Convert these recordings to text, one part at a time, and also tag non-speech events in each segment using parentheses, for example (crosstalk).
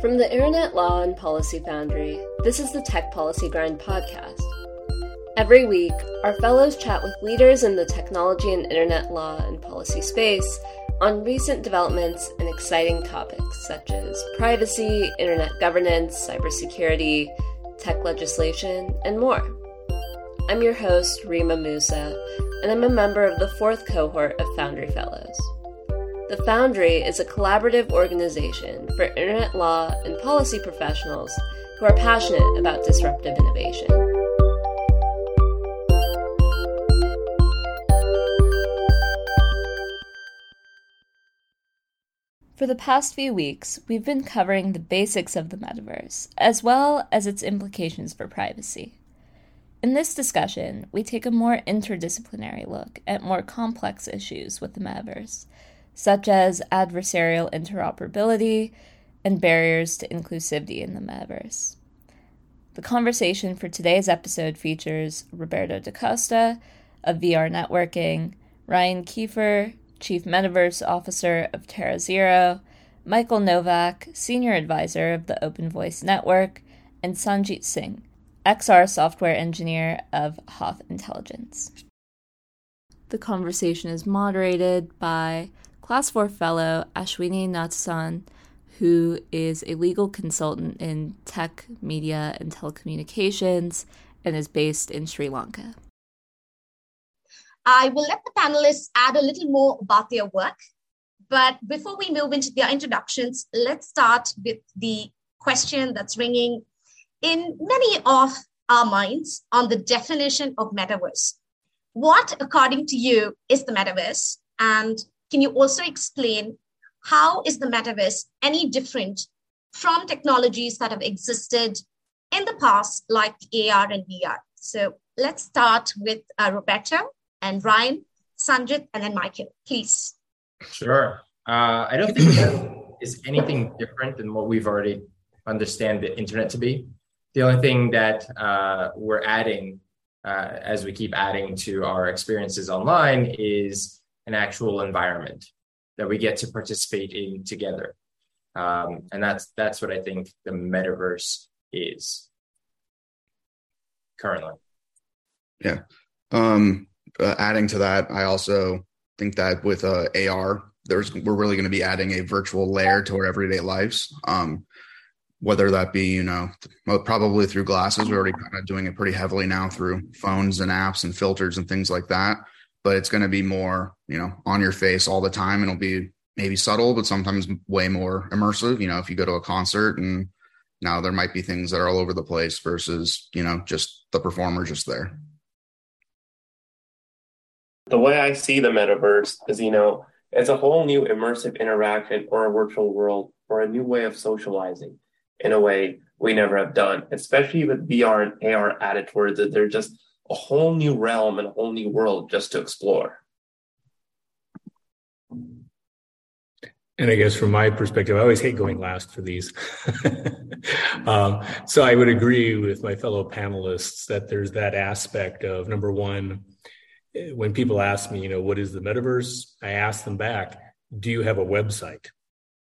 From the Internet Law and Policy Foundry, this is the Tech Policy Grind podcast. Every week, our fellows chat with leaders in the technology and internet law and policy space on recent developments and exciting topics such as privacy, internet governance, cybersecurity, tech legislation, and more. I'm your host, Rima Musa, and I'm a member of the fourth cohort of Foundry Fellows. The Foundry is a collaborative organization for internet law and policy professionals who are passionate about disruptive innovation. For the past few weeks, we've been covering the basics of the metaverse, as well as its implications for privacy. In this discussion, we take a more interdisciplinary look at more complex issues with the metaverse such as adversarial interoperability and barriers to inclusivity in the metaverse. The conversation for today's episode features Roberto DaCosta of VR Networking, Ryan Kiefer, Chief Metaverse Officer of Terra Zero, Michael Novak, Senior Advisor of the Open Voice Network, and Sanjit Singh, XR Software Engineer of Hoth Intelligence. The conversation is moderated by Class 4 fellow Ashwini Natesan, who is a legal consultant in tech, media, and telecommunications and is based in Sri Lanka. I will let the panelists add a little more about their work. But before we move into their introductions, let's start with the question that's ringing in many of our minds on the definition of metaverse. What, according to you, is the metaverse? And can you also explain how is the metaverse any different from technologies that have existed in the past, like AR and VR? So let's start with uh, Roberto and Ryan, Sanjit, and then Michael, please. Sure. Uh, I don't think there is anything different than what we've already understand the internet to be. The only thing that uh, we're adding uh, as we keep adding to our experiences online is an actual environment that we get to participate in together. Um, and that's that's what I think the metaverse is currently. Yeah. Um, uh, adding to that, I also think that with uh, AR, there's we're really going to be adding a virtual layer to our everyday lives. Um, whether that be you know probably through glasses, we're already kind of doing it pretty heavily now through phones and apps and filters and things like that but it's going to be more, you know, on your face all the time. It'll be maybe subtle, but sometimes way more immersive. You know, if you go to a concert and now there might be things that are all over the place versus, you know, just the performer just there. The way I see the metaverse is, you know, it's a whole new immersive interaction or a virtual world or a new way of socializing in a way we never have done, especially with VR and AR added towards it. They're just a whole new realm and a whole new world just to explore. And I guess from my perspective, I always hate going last for these. (laughs) um, so I would agree with my fellow panelists that there's that aspect of number one, when people ask me, you know, what is the metaverse? I ask them back, do you have a website?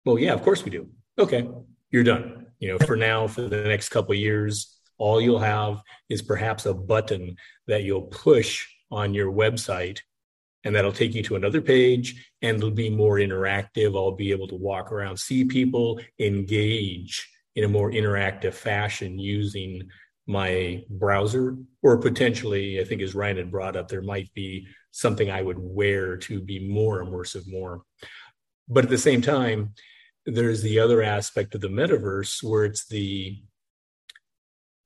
Well, yeah, of course we do. Okay, you're done. You know, for now, for the next couple years, all you'll have is perhaps a button that you'll push on your website and that'll take you to another page and it'll be more interactive. I'll be able to walk around, see people, engage in a more interactive fashion using my browser, or potentially, I think as Ryan had brought up, there might be something I would wear to be more immersive, more. But at the same time, there's the other aspect of the metaverse where it's the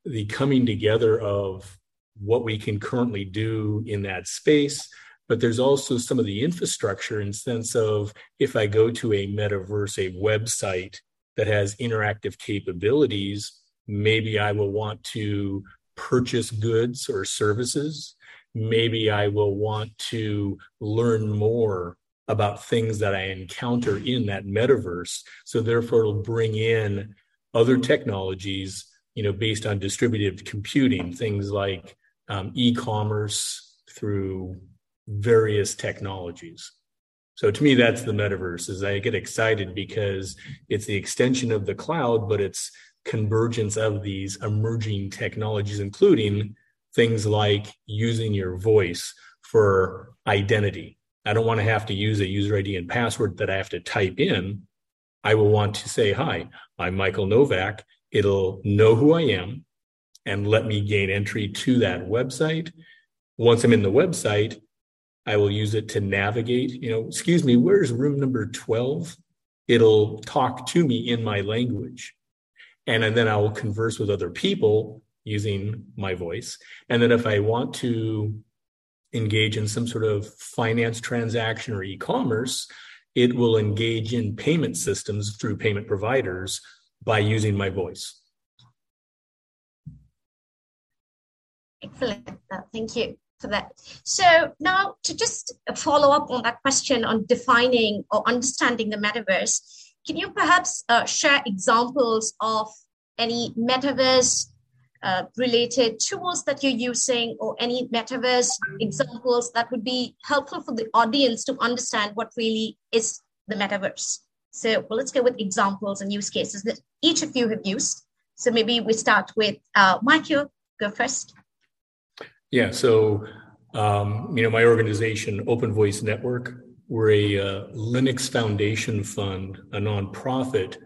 the coming together of what we can currently do in that space but there's also some of the infrastructure in sense of if i go to a metaverse a website that has interactive capabilities maybe i will want to purchase goods or services. Maybe i will want to learn more about things that i encounter in that metaverse. So therefore it'll bring in other technologies you know, based on distributed computing, things like um, e-commerce through various technologies. So to me, that's the metaverse. Is I get excited because it's the extension of the cloud, but it's convergence of these emerging technologies, including things like using your voice for identity. I don't want to have to use a user ID and password that I have to type in. I will want to say, Hi, I'm Michael Novak. It'll know who I am and let me gain entry to that website. Once I'm in the website, I will use it to navigate, you know, excuse me, where's room number 12? It'll talk to me in my language. And, and then I will converse with other people using my voice. And then if I want to engage in some sort of finance transaction or e-commerce, it will engage in payment systems through payment providers by using my voice. Excellent. Uh, thank you for that. So now to just follow up on that question on defining or understanding the metaverse, can you perhaps uh, share examples of any metaverse uh, related tools that you're using or any metaverse examples that would be helpful for the audience to understand what really is the metaverse? So well, let's go with examples and use cases that each of you have used. So maybe we start with uh, Michael. Go first. Yeah. So, um, you know, my organization, Open Voice Network, we're a uh, Linux Foundation fund, a nonprofit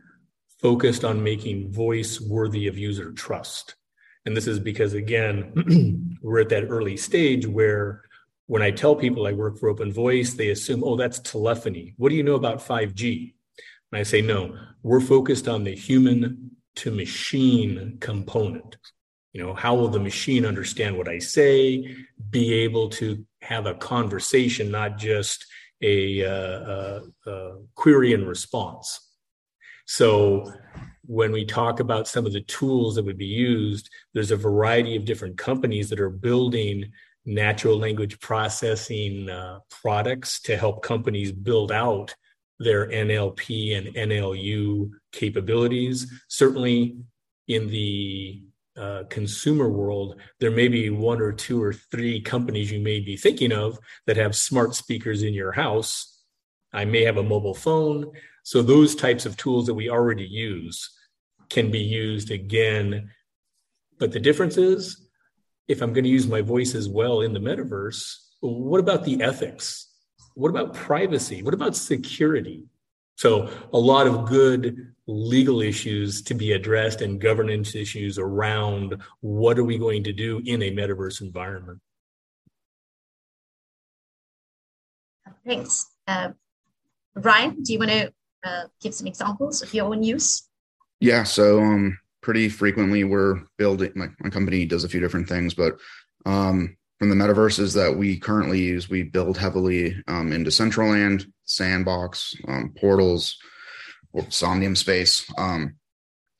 focused on making voice worthy of user trust. And this is because, again, (clears throat) we're at that early stage where when I tell people I work for Open Voice, they assume, oh, that's telephony. What do you know about 5G? And I say, no, we're focused on the human to machine component. You know, how will the machine understand what I say, be able to have a conversation, not just a, uh, a, a query and response? So when we talk about some of the tools that would be used, there's a variety of different companies that are building natural language processing uh, products to help companies build out their NLP and NLU capabilities. Certainly in the uh, consumer world, there may be one or two or three companies you may be thinking of that have smart speakers in your house. I may have a mobile phone. So, those types of tools that we already use can be used again. But the difference is if I'm going to use my voice as well in the metaverse, what about the ethics? What about privacy? What about security? So, a lot of good legal issues to be addressed and governance issues around what are we going to do in a metaverse environment. Thanks. Uh, Ryan, do you want to uh, give some examples of your own use? Yeah, so um, pretty frequently we're building, my, my company does a few different things, but um, from the metaverses that we currently use, we build heavily um, into Decentraland, Sandbox, um, Portals, Somnium Space. Um,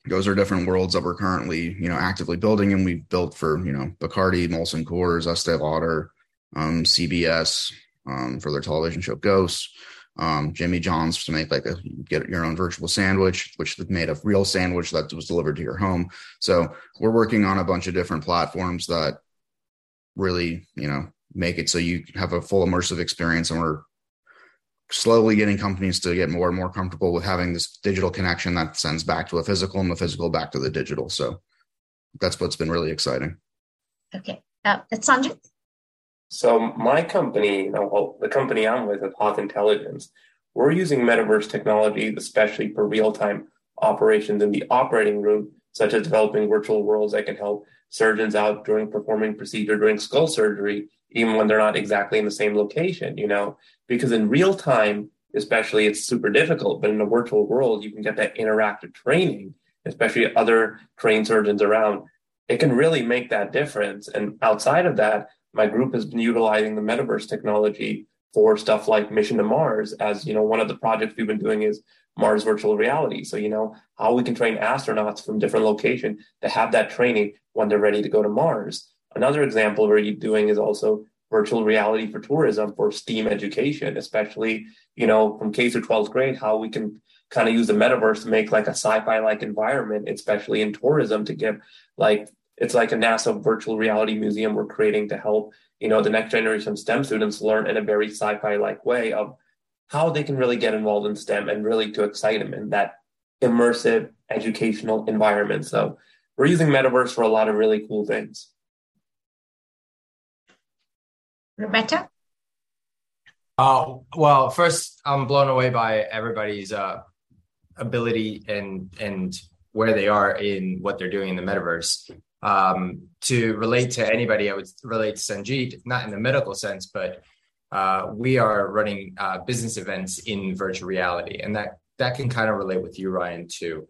those are different worlds that we're currently, you know, actively building, and we built for, you know, Bacardi, Molson Coors, Estee Lauder, um, CBS um, for their television show Ghosts, um, Jimmy John's to make like a get your own virtual sandwich, which made a real sandwich that was delivered to your home. So we're working on a bunch of different platforms that really, you know, make it so you have a full immersive experience, and we're slowly getting companies to get more and more comfortable with having this digital connection that sends back to a physical and the physical back to the digital. So that's what's been really exciting. Okay. Uh, that's Sanjit. So my company, you know, well, the company I'm with, Hoth Intelligence, we're using metaverse technology, especially for real-time operations in the operating room, such as developing virtual worlds that can help surgeons out during performing procedure during skull surgery, even when they're not exactly in the same location, you know, because in real time, especially it's super difficult, but in a virtual world, you can get that interactive training, especially other trained surgeons around. It can really make that difference. And outside of that, my group has been utilizing the metaverse technology for stuff like mission to Mars. As you know, one of the projects we've been doing is Mars virtual reality. So, you know, how we can train astronauts from different locations to have that training when they're ready to go to Mars. Another example we're doing is also virtual reality for tourism for STEAM education, especially, you know, from K through 12th grade, how we can kind of use the metaverse to make like a sci-fi like environment, especially in tourism to give like it's like a NASA virtual reality museum we're creating to help, you know, the next generation STEM students learn in a very sci-fi like way of how they can really get involved in STEM and really to excite them in that immersive educational environment. So we're using metaverse for a lot of really cool things. Roberto? Uh, well, first, I'm blown away by everybody's uh, ability and and where they are in what they're doing in the metaverse. Um, to relate to anybody, I would relate to Sanjeet, not in the medical sense, but uh, we are running uh, business events in virtual reality, and that that can kind of relate with you, Ryan, too,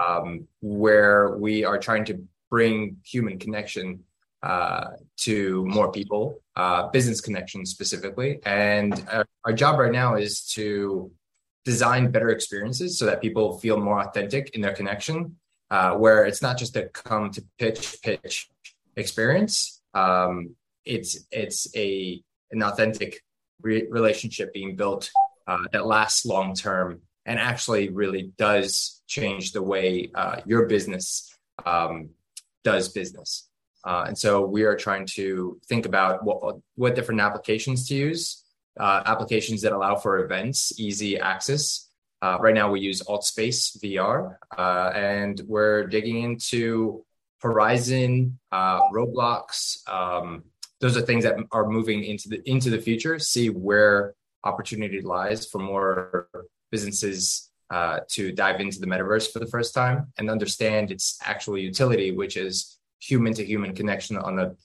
um, where we are trying to bring human connection uh, to more people, uh, business connections specifically. And our, our, job right now is to design better experiences so that people feel more authentic in their connection, uh, where it's not just a come to pitch pitch experience. Um, it's it's a an authentic re- relationship being built uh, that lasts long term and actually really does change the way uh, your business um, does business. Uh, and so we are trying to think about what, what different applications to use, uh, applications that allow for events, easy access. Uh, right now we use AltSpace VR, uh, and we're digging into Horizon, Roblox. Um, those are things that are moving into the into the future. See where opportunity lies for more businesses uh, to dive into the metaverse for the first time and understand its actual utility, which is human to human connection on a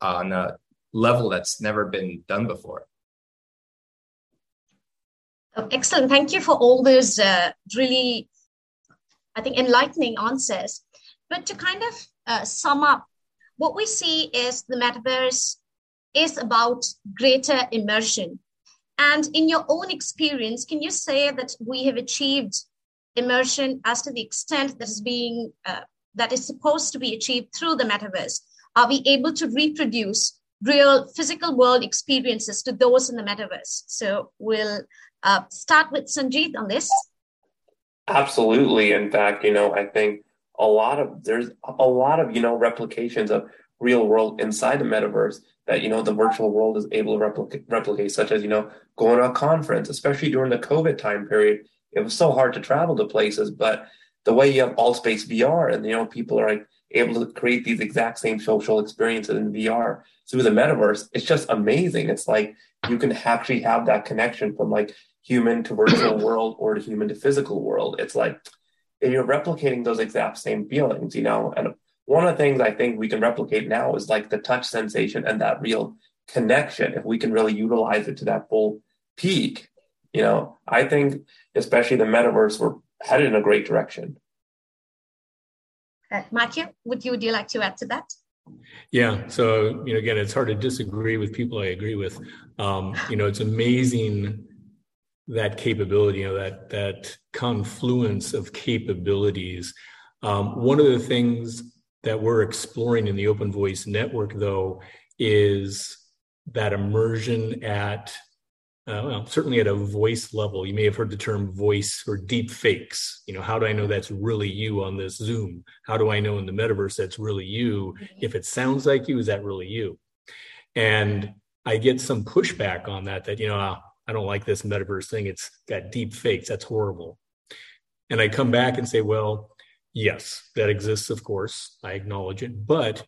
on a level that's never been done before. Oh, excellent. Thank you for all those uh, really, I think, enlightening answers. But to kind of uh, sum up, what we see is the metaverse is about greater immersion. And in your own experience, can you say that we have achieved immersion as to the extent that is being uh, that is supposed to be achieved through the metaverse? Are we able to reproduce real physical world experiences to those in the metaverse? So we'll uh, start with Sanjeet on this. Absolutely. In fact, you know, I think a lot of there's a lot of you know replications of real world inside the metaverse that you know the virtual world is able to replicate, replicate such as you know going to a conference especially during the covid time period it was so hard to travel to places but the way you have AltSpace VR and you know people are like able to create these exact same social experiences in VR through the metaverse, it's just amazing. It's like you can actually have that connection from like human to virtual (coughs) world or to human to physical world. It's like you're replicating those exact same feelings, you know. And one of the things I think we can replicate now is like the touch sensation and that real connection. If we can really utilize it to that full peak, you know, I think especially the metaverse, we're headed in a great direction. Uh, Matthew, would you would you like to add to that? Yeah. So you know, again, it's hard to disagree with people I agree with. Um, you know, it's amazing that capability, you know, that that confluence of capabilities. Um, one of the things that we're exploring in the Open Voice Network, though, is that immersion at uh, well, certainly at a voice level, you may have heard the term voice or deep fakes. You know, how do I know that's really you on this Zoom? How do I know in the metaverse that's really you? If it sounds like you, is that really you? And I get some pushback on that, that, you know, ah, I don't like this metaverse thing. It's got deep fakes. That's horrible. And I come back and say, well, yes, that exists, of course. I acknowledge it. But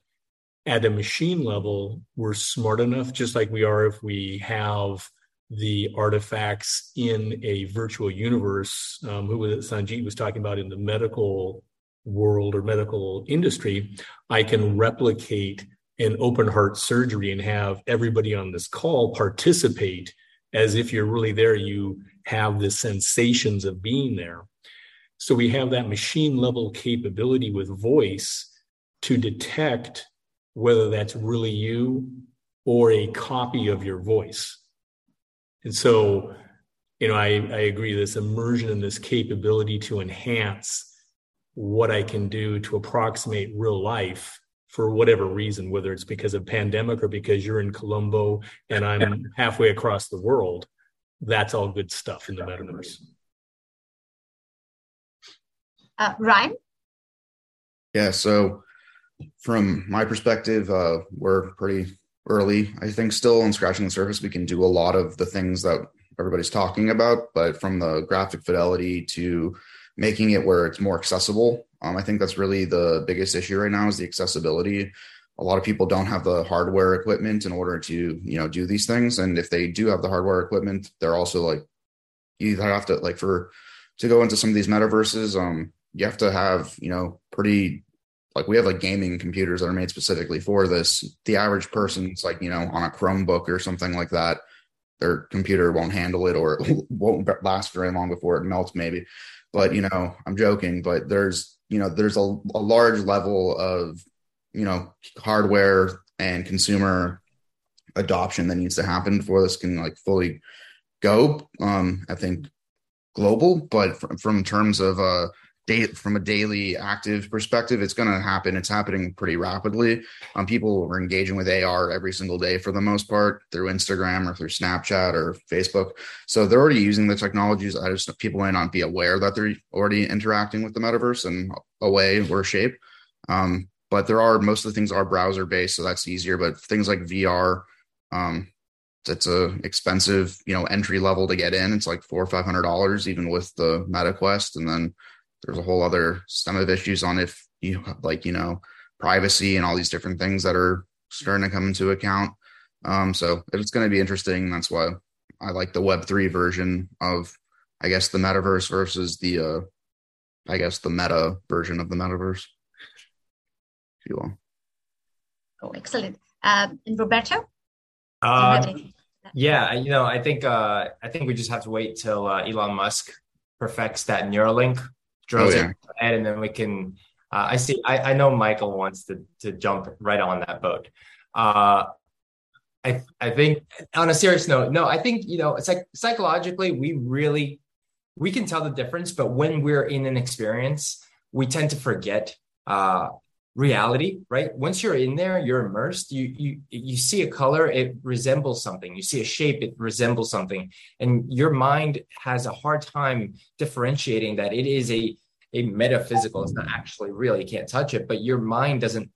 at a machine level, we're smart enough, just like we are if we have the artifacts in a virtual universe, um, who was Sanjeet was talking about in the medical world or medical industry, I can replicate an open heart surgery and have everybody on this call participate as if you're really there. You have the sensations of being there. So we have that machine level capability with voice to detect whether that's really you or a copy of your voice. And so, you know, I, I agree this immersion and this capability to enhance what I can do to approximate real life for whatever reason, whether it's because of pandemic or because you're in Colombo and I'm halfway across the world, that's all good stuff in the metaverse. Uh, Ryan? Yeah, so from my perspective, uh, we're pretty early. I think still on scratching the surface, we can do a lot of the things that everybody's talking about, but from the graphic fidelity to making it where it's more accessible, um, I think that's really the biggest issue right now is the accessibility. A lot of people don't have the hardware equipment in order to you know do these things, and if they do have the hardware equipment, they're also like you have to like for to go into some of these metaverses, um, you have to have you know pretty like we have like gaming computers that are made specifically for this. The average person's like you know on a Chromebook or something like that, their computer won't handle it or it (laughs) won't last very long before it melts maybe. But you know I'm joking, but there's you know there's a, a large level of you know hardware and consumer adoption that needs to happen before this can like fully go. Um, I think global, but from, from terms of uh, day, from a daily active perspective, it's going to happen. It's happening pretty rapidly. Um, people are engaging with AR every single day for the most part through Instagram or through Snapchat or Facebook. So they're already using the technologies. I just people may not be aware that they're already interacting with the metaverse in a way or shape. Um, but there are most of the things are browser based, so that's easier. But things like VR, um, it's a expensive, you know, entry level to get in. It's like four or five hundred dollars, even with the Meta Quest, and then there's a whole other stem of issues on if you like, you know, privacy and all these different things that are starting to come into account. Um, so it's going to be interesting. That's why I like the Web three version of, I guess, the metaverse versus the, uh, I guess, the meta version of the metaverse. If you will. Oh, excellent. Um, and Roberto. Uh, yeah, you know, I think uh, I think we just have to wait till uh, Elon Musk perfects that Neuralink, drills oh, yeah. it, and then we can. Uh, I see. I, I know Michael wants to to jump right on that boat. Uh, I I think on a serious note, no, I think you know it's like psychologically we really we can tell the difference, but when we're in an experience, we tend to forget uh, reality right? Once you're in there you're immersed you you you see a color it resembles something. You see a shape it resembles something. And your mind has a hard time differentiating that it is a a metaphysical. It's not actually real you can't touch it but your mind doesn't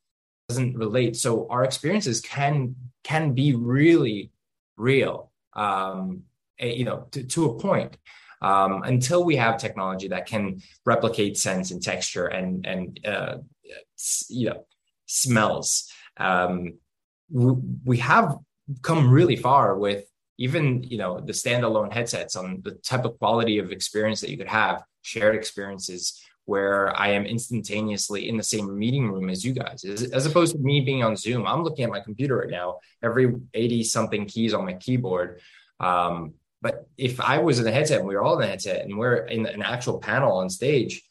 doesn't relate. So our experiences can can be really real um you know to, to a point um, until we have technology that can replicate sense and texture and and uh, you know smells. Um, we have come really far with even you know the standalone headsets on the type of quality of experience that you could have shared experiences where I am instantaneously in the same meeting room as you guys, as, opposed to me being on Zoom. I'm looking at my computer right now, every 80 something keys on my keyboard. Um, but if I was in a headset and we were all in a headset and we're in an actual panel on stage,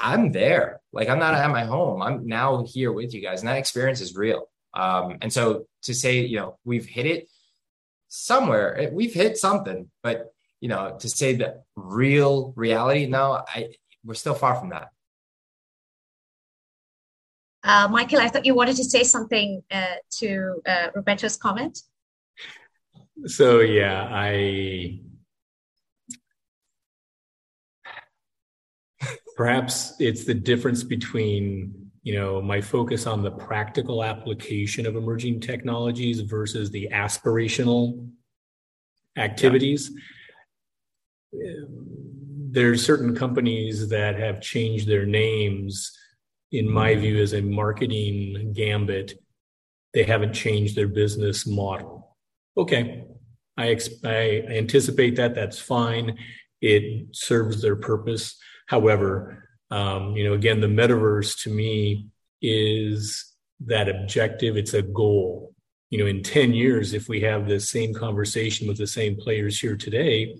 I'm there. Like I'm not at my home. I'm now here with you guys, and that experience is real. Um, and so to say, you know, we've hit it somewhere, we've hit something, but you know, to say that real reality, no, I we're still far from that. Uh, Michael, I thought you wanted to say something uh, to uh, Roberto's comment. So yeah, I perhaps it's the difference between you know my focus on the practical application of emerging technologies versus the aspirational activities. Yeah. there's certain companies that have changed their names. In my mm-hmm. view as a marketing gambit they haven't changed their business model. Okay i, ex- I anticipate that that's fine. It serves their purpose However, um, you know, again, the metaverse to me is that objective. It's a goal. You know, in 10 years, if we have the same conversation with the same players here today,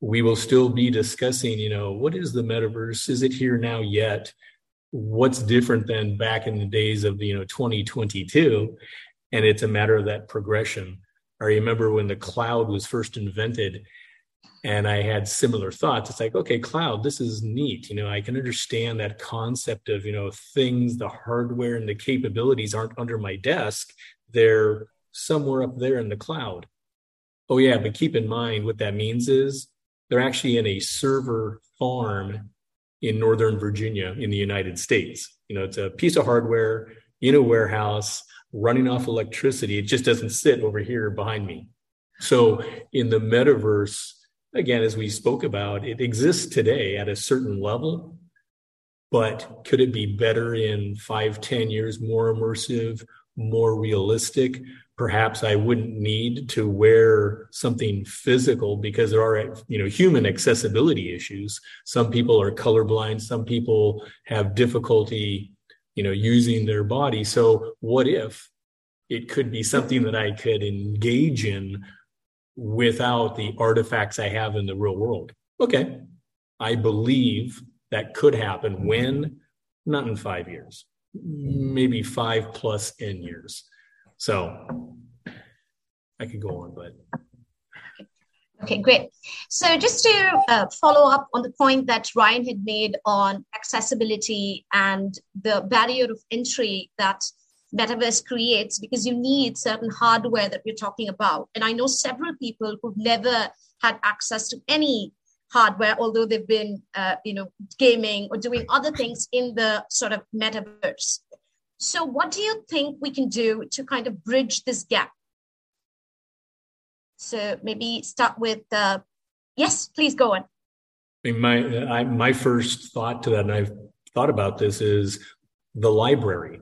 we will still be discussing, you know, what is the metaverse? Is it here now yet? What's different than back in the days of, you know, 2022? And it's a matter of that progression. I remember when the cloud was first invented, and I had similar thoughts. It's like, okay, cloud, this is neat. You know, I can understand that concept of, you know, things, the hardware and the capabilities aren't under my desk. They're somewhere up there in the cloud. Oh, yeah, but keep in mind what that means is they're actually in a server farm in Northern Virginia in the United States. You know, it's a piece of hardware in a warehouse running off electricity. It just doesn't sit over here behind me. So in the metaverse, again, as we spoke about, it exists today at a certain level, but could it be better in five, ten years, more immersive, more realistic? Perhaps I wouldn't need to wear something physical because there are, you know, human accessibility issues. Some people are colorblind. Some people have difficulty, you know, using their body. So what if it could be something that I could engage in without the artifacts I have in the real world. Okay. I believe that could happen when, not in five years, maybe five plus N years. So I could go on, but. Okay, great. So just to uh, follow up on the point that Ryan had made on accessibility and the barrier of entry that metaverse creates because you need certain hardware that we're talking about. And I know several people who've never had access to any hardware, although they've been, uh, you know, gaming or doing other things in the sort of metaverse. So, what do you think we can do to kind of bridge this gap? So, maybe start with, uh, yes, please go on. My I, my first thought to that, and I've thought about this, is the library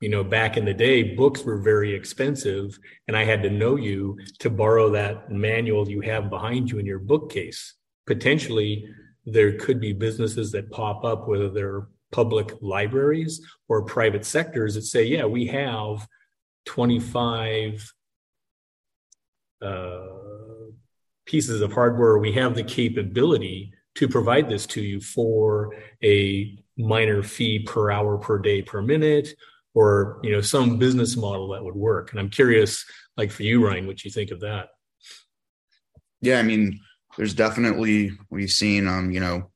you know back in the day books were very expensive and i had to know you to borrow that manual you have behind you in your bookcase. Potentially there could be businesses that pop up whether they're public libraries or private sectors that say yeah we have 25 uh, pieces of hardware. We have the capability to provide this to you for a minor fee per hour per day per minute or you know some business model that would work. And i'm curious like for you ryan what you think of that. Yeah i mean there's definitely we've seen um you know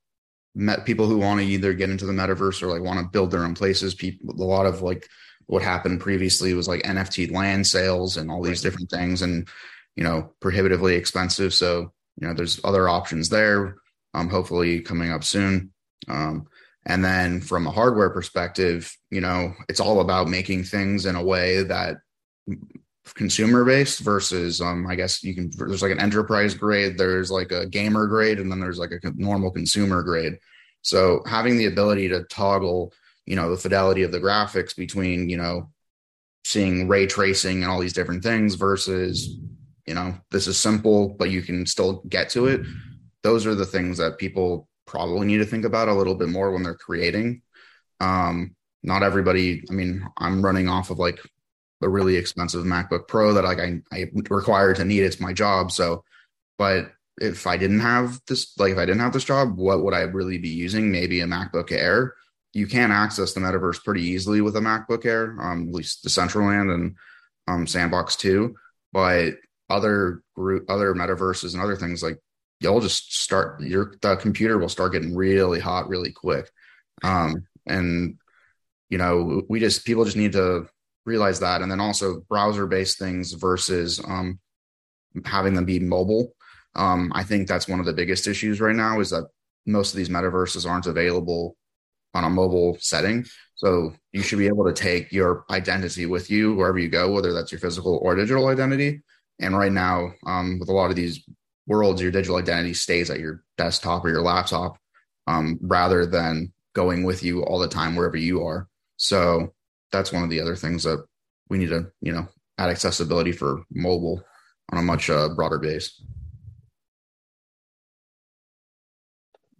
met people who want to either get into the metaverse or like want to build their own places. People a lot of like what happened previously was like nft land sales and all these different things and you know prohibitively expensive. So you know there's other options there um hopefully coming up soon. Um and then from a hardware perspective, you know, it's all about making things in a way that consumer based versus um I guess you can there's like an enterprise grade, there's like a gamer grade and then there's like a normal consumer grade. So having the ability to toggle, you know, the fidelity of the graphics between, you know, seeing ray tracing and all these different things versus, you know, this is simple but you can still get to it. Those are the things that people probably need to think about a little bit more when they're creating. Um, not everybody, I mean, I'm running off of like a really expensive MacBook Pro that like I, I require to need. It's my job. So, but if I didn't have this, like if I didn't have this job, what would I really be using? Maybe a MacBook Air. You can access the metaverse pretty easily with a MacBook Air, um, at least Decentraland and um, Sandbox 2. But other group, other metaverses and other things like you'll just start your the computer will start getting really hot really quick. Um, and you know we just people just need to realize that. And then also browser based things versus um, having them be mobile. Um, i think that's one of the biggest issues right now is that most of these metaverses aren't available on a mobile setting. So you should be able to take your identity with you wherever you go whether that's your physical or digital identity. And right now um, with a lot of these worlds, your digital identity stays at your desktop or your laptop um, rather than going with you all the time wherever you are. So that's one of the other things that we need to, you know, add accessibility for mobile on a much uh, broader base.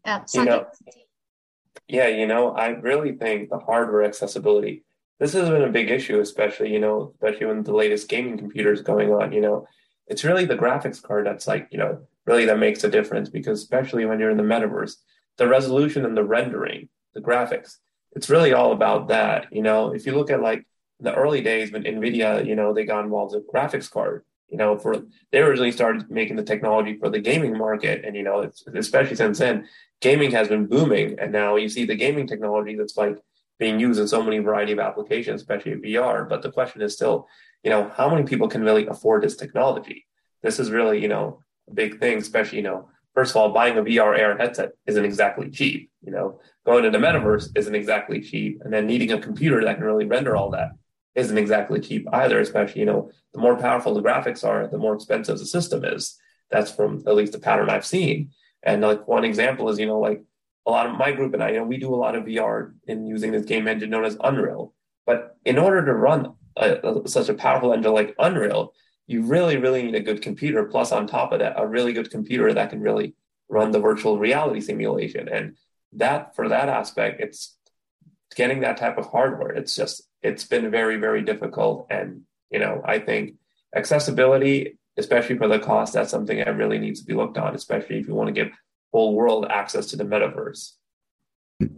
Uh, you know, yeah, you know, I really think the hardware accessibility. This has been a big issue, especially you know, especially when the latest gaming computers going on. You know, it's really the graphics card that's like, you know, really that makes a difference because especially when you're in the metaverse, the resolution and the rendering, the graphics, it's really all about that. You know, if you look at like the early days when NVIDIA, you know, they got involved with graphics card, you know, for they originally started making the technology for the gaming market. And, you know, especially since then, gaming has been booming. And now you see the gaming technology that's like being used in so many variety of applications, especially VR. But the question is still, you know, how many people can really afford this technology? This is really, you know, a big thing, especially, you know, first of all, buying a VR AR headset isn't exactly cheap. You know, going to the metaverse isn't exactly cheap. And then needing a computer that can really render all that isn't exactly cheap either, especially, you know, the more powerful the graphics are, the more expensive the system is. That's from at least the pattern I've seen. And like one example is, you know, like a lot of my group and I, you know, we do a lot of VR in using this game engine known as Unreal. But in order to run a, such a powerful engine like Unreal, you really, really need a good computer. Plus, on top of that, a really good computer that can really run the virtual reality simulation. And that, for that aspect, it's getting that type of hardware. It's just, it's been very, very difficult. And, you know, I think accessibility, especially for the cost, that's something that really needs to be looked on, especially if you want to give whole world access to the metaverse.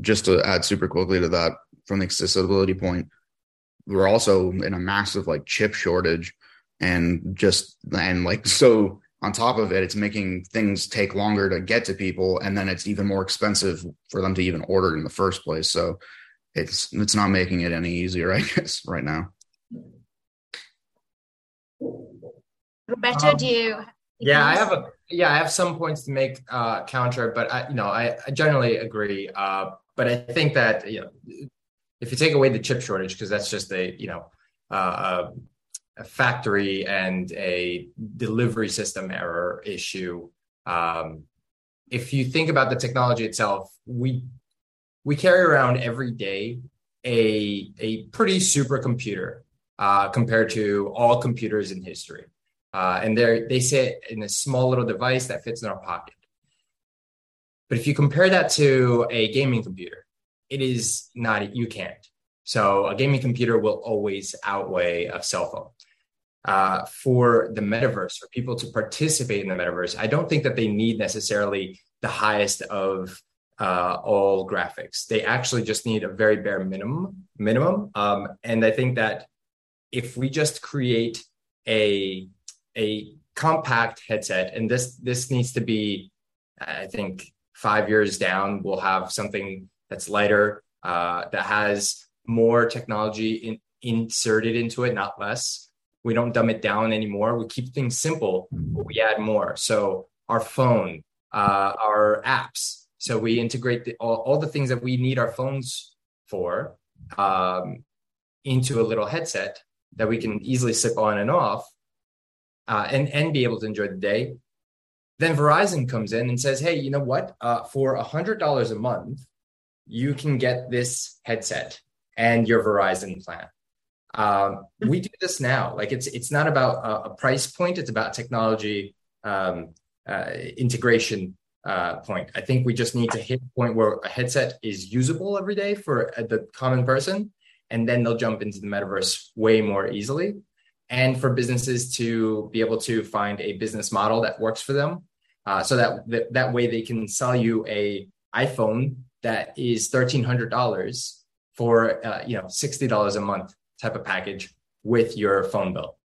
Just to add super quickly to that, from the accessibility point, we're also in a massive like chip shortage, and just and like so on top of it, it's making things take longer to get to people, and then it's even more expensive for them to even order in the first place. So it's it's not making it any easier, (laughs) I guess, right now. Roberto, um, do you? Yeah, I have a yeah, I have some points to make uh, counter, but I you know I, I generally agree. Uh, but I think that you know if you take away the chip shortage because that's just a you know uh, a factory and a delivery system error issue. Um, if you think about the technology itself, we we carry around every day a a pretty supercomputer uh, compared to all computers in history. Uh, and they they sit in a small little device that fits in our pocket. But if you compare that to a gaming computer, it is not, you can't. So a gaming computer will always outweigh a cell phone. Uh, for the metaverse, for people to participate in the metaverse, I don't think that they need necessarily the highest of uh, all graphics. They actually just need a very bare minimum. Minimum, um, and I think that if we just create a a compact headset, and this this needs to be, I think, five years down, we'll have something that's lighter, uh, that has more technology in, inserted into it, not less. We don't dumb it down anymore. We keep things simple, but we add more. So our phone, uh, our apps. So we integrate the, all, all the things that we need our phones for um, into a little headset that we can easily slip on and off uh, and and be able to enjoy the day. Then Verizon comes in and says, "Hey, you know what? Uh, for a hundred dollars a month, you can get this headset and your Verizon plan." Um, we do this now. Like it's it's not about a, a price point; it's about technology um, uh, integration uh, point. I think we just need to hit a point where a headset is usable every day for uh, the common person, and then they'll jump into the metaverse way more easily and for businesses to be able to find a business model that works for them uh, so that, that that way they can sell you a iphone that is $1300 for uh, you know $60 a month type of package with your phone bill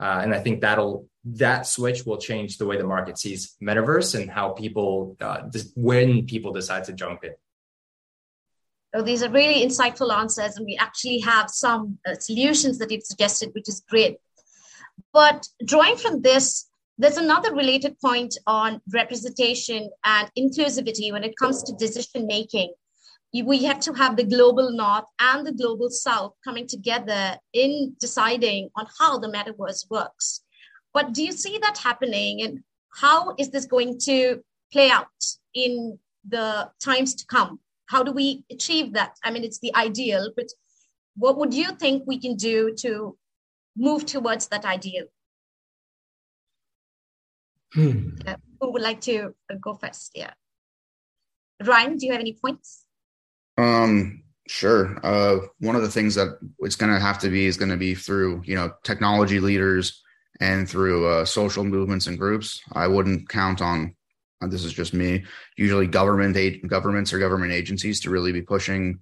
uh, and i think that'll that switch will change the way the market sees metaverse and how people uh, when people decide to jump in Oh, these are really insightful answers, and we actually have some uh, solutions that you've suggested, which is great. But drawing from this, there's another related point on representation and inclusivity when it comes to decision making. We have to have the global north and the global south coming together in deciding on how the metaverse works. But do you see that happening? And how is this going to play out in the times to come? How do we achieve that? I mean, it's the ideal, but what would you think we can do to move towards that ideal. Hmm. Uh, who would like to go first? Yeah. Ryan, do you have any points? Um, sure. Uh, one of the things that it's going to have to be is going to be through, you know, technology leaders and through uh, social movements and groups. I wouldn't count on, uh, this is just me, usually government governments or government agencies to really be pushing,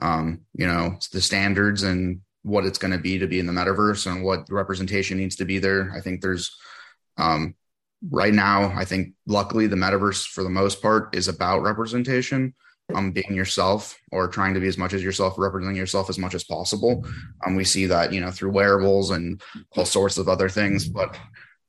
um, you know, the standards and what it's going to be to be in the metaverse and what representation needs to be there. I think there's um, right now, I think luckily the metaverse for the most part is about representation, um, being yourself or trying to be as much as yourself, representing yourself as much as possible. Um, we see that, you know, through wearables and all sorts of other things. But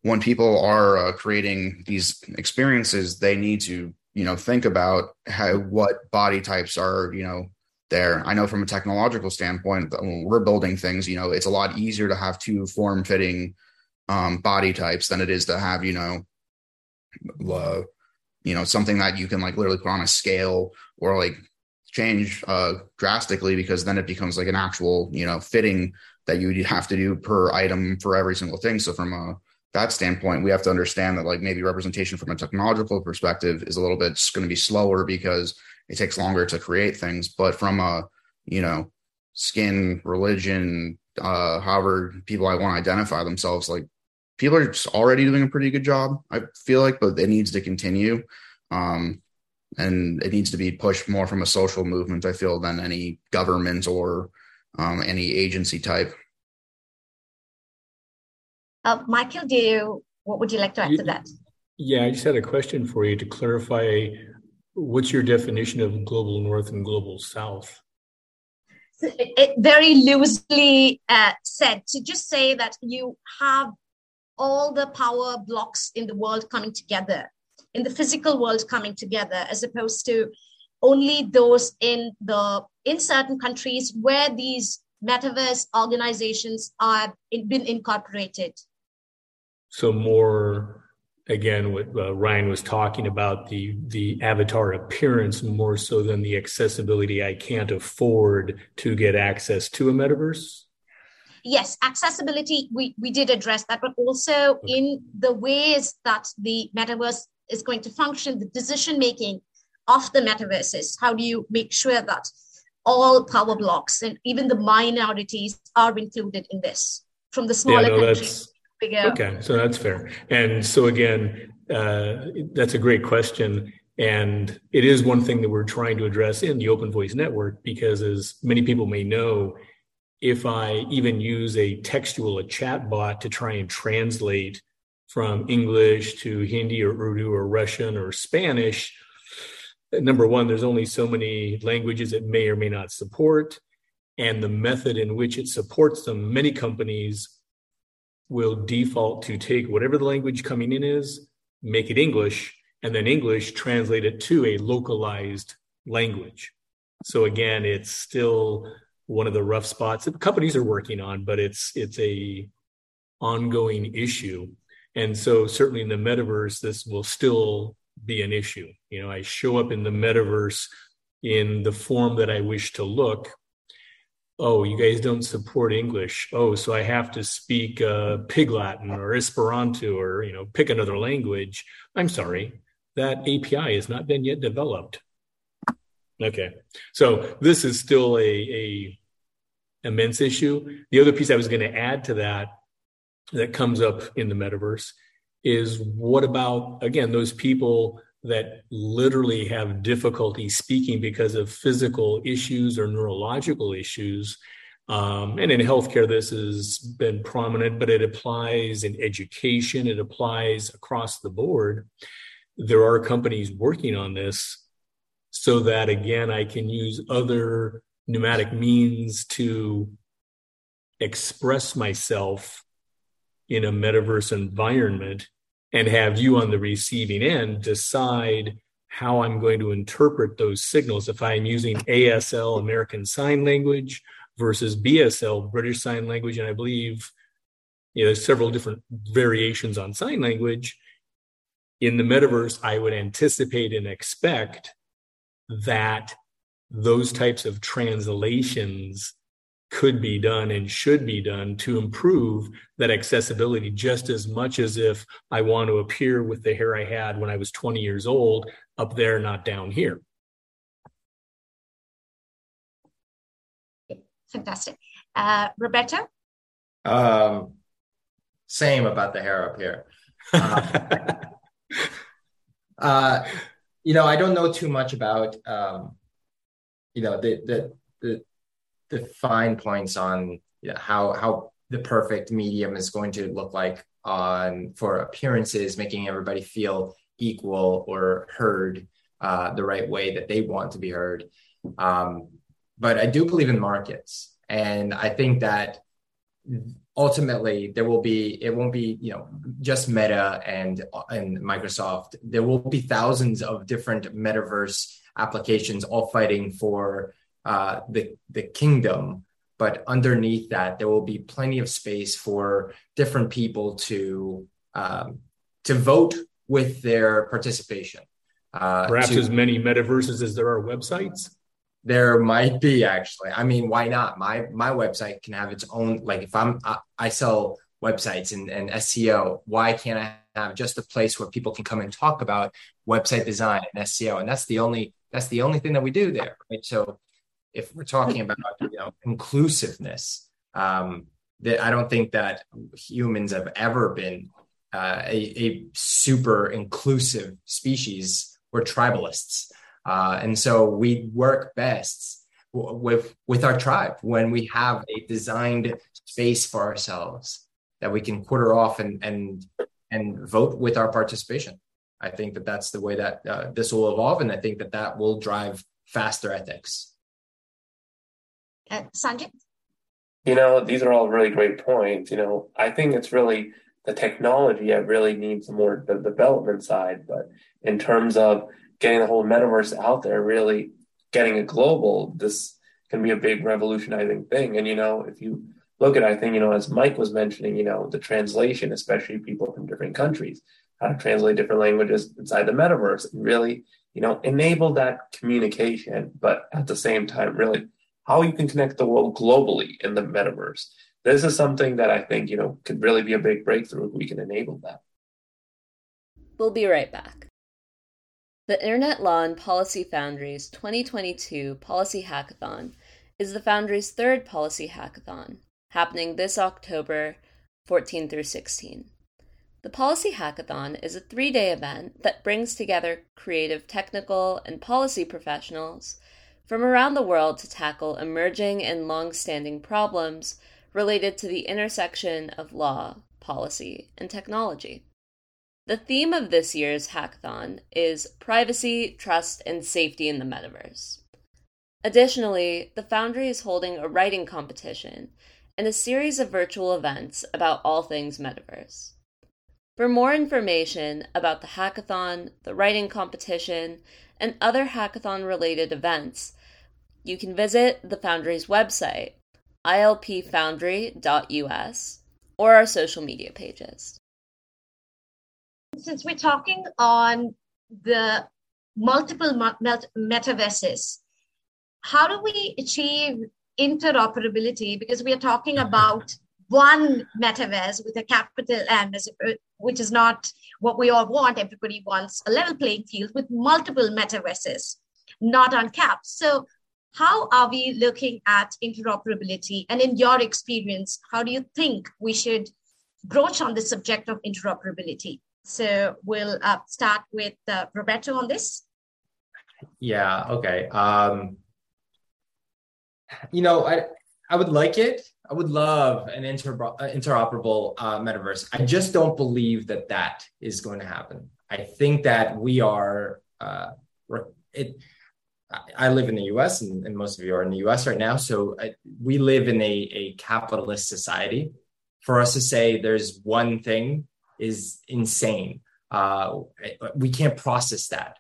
when people are uh, creating these experiences, they need to, you know, think about how, what body types are, you know, there. I know from a technological standpoint, when we're building things, you know, it's a lot easier to have two form fitting um, body types than it is to have, you know, uh, you know, something that you can like literally put on a scale or like change uh, drastically because then it becomes like an actual, you know, fitting that you have to do per item for every single thing. So from a that standpoint, we have to understand that like maybe representation from a technological perspective is a little bit going to be slower because it takes longer to create things. But from a you know skin, religion, uh, however people I want to identify themselves, like people are already doing a pretty good job. I feel like, but it needs to continue. Um, and it needs to be pushed more from a social movement. I feel than any government or um, any agency type. Uh, Michael, do you, what would you like to add to that? Yeah, I just had a question for you to clarify. What's your definition of global north and global south? It, it very loosely uh, said to just say that you have all the power blocks in the world coming together, in the physical world coming together, as opposed to only those in the in certain countries where these metaverse organizations are in, been incorporated. So more again what uh, ryan was talking about the the avatar appearance more so than the accessibility i can't afford to get access to a metaverse yes accessibility we we did address that but also in the ways that the metaverse is going to function the decision making of the metaverses how do you make sure that all power blocks and even the minorities are included in this from the smaller yeah, no, countries Okay, so that's fair. And so again, uh, that's a great question. And it is one thing that we're trying to address in the Open Voice Network because, as many people may know, if I even use a textual, a chat bot to try and translate from English to Hindi or Urdu or Russian or Spanish, number one, there's only so many languages it may or may not support. And the method in which it supports them, many companies will default to take whatever the language coming in is, make it English, and then English translate it to a localized language. So again, it's still one of the rough spots that companies are working on, but it's it's a ongoing issue. And so certainly in the metaverse, this will still be an issue. You know, I show up in the metaverse in the form that I wish to look, oh, you guys don't support English. Oh, so I have to speak uh, Pig Latin or Esperanto or you know pick another language. I'm sorry, that API has not been yet developed. Okay, so this is still a, a immense issue. The other piece I was going to add to that that comes up in the metaverse is what about again those people that literally have difficulty speaking because of physical issues or neurological issues. Um, and in healthcare, this has been prominent, but it applies in education, it applies across the board. There are companies working on this so that, again, I can use other pneumatic means to express myself in a metaverse environment and have you on the receiving end decide how I'm going to interpret those signals. If I'm using ASL, American Sign Language, versus BSL, British Sign Language, and I believe you know, there's several different variations on sign language. In the metaverse, I would anticipate and expect that those types of translations could be done and should be done to improve that accessibility just as much as if I want to appear with the hair I had when I was 20 years old up there, not down here. Fantastic. Uh, Roberto? Um, same about the hair up here. (laughs) Uh, uh, you know, I don't know too much about, um, you know, the, the, the the fine points on how how the perfect medium is going to look like on for appearances, making everybody feel equal or heard uh, the right way that they want to be heard. Um, but I do believe in markets, and I think that ultimately there will be it won't be you know just Meta and and Microsoft. There will be thousands of different metaverse applications all fighting for uh, the the kingdom, but underneath that, there will be plenty of space for different people to um, to vote with their participation. Uh, Perhaps to, as many metaverses as there are websites. There might be actually. I mean, why not? My my website can have its own. Like if I'm I, I sell websites and, and SEO, why can't I have just a place where people can come and talk about website design and SEO? And that's the only that's the only thing that we do there. Right. So if we're talking about you know inclusiveness, um, that I don't think that humans have ever been uh, a, a, super inclusive species. We're tribalists, uh, and so we work best with with our tribe when we have a designed space for ourselves that we can quarter off and and and vote with our participation. I think that that's the way that uh, this will evolve, and I think that that will drive faster ethics. Uh, Sanjay? You know, these are all really great points. You know, I think it's really the technology that really needs more the development side. But in terms of getting the whole metaverse out there, really getting it global, this can be a big revolutionizing thing. And, you know, if you look at, I think, you know, as Mike was mentioning, you know, the translation, especially people from different countries, how to translate different languages inside the metaverse, and really, you know, enable that communication, but at the same time, really how you can connect the world globally in the metaverse. This is something that I think, you know, could really be a big breakthrough if we can enable that. We'll be right back. The Internet Law and Policy Foundry's 2022 Policy Hackathon is the Foundry's third policy hackathon, happening this October 14 through 16. The Policy Hackathon is a three day event that brings together creative technical and policy professionals from around the world to tackle emerging and long standing problems related to the intersection of law, policy, and technology. The theme of this year's hackathon is privacy, trust, and safety in the metaverse. Additionally, the Foundry is holding a writing competition and a series of virtual events about all things metaverse. For more information about the hackathon, the writing competition, and other hackathon related events, you can visit the Foundry's website, ilpfoundry.us, or our social media pages. Since we're talking on the multiple metaverses, how do we achieve interoperability? Because we are talking about one metaverse with a capital M, uh, which is not what we all want. Everybody wants a level playing field with multiple metaverses, not on uncapped. So, how are we looking at interoperability? And in your experience, how do you think we should broach on the subject of interoperability? So we'll uh, start with uh, Roberto on this. Yeah. Okay. Um, you know, I I would like it. I would love an inter- uh, interoperable uh, metaverse. I just don't believe that that is going to happen. I think that we are uh, it I live in the US and, and, most of you are in the US right now. So I, we live in a, a capitalist society. For us to say there's one thing is insane. Uh, we can't process that.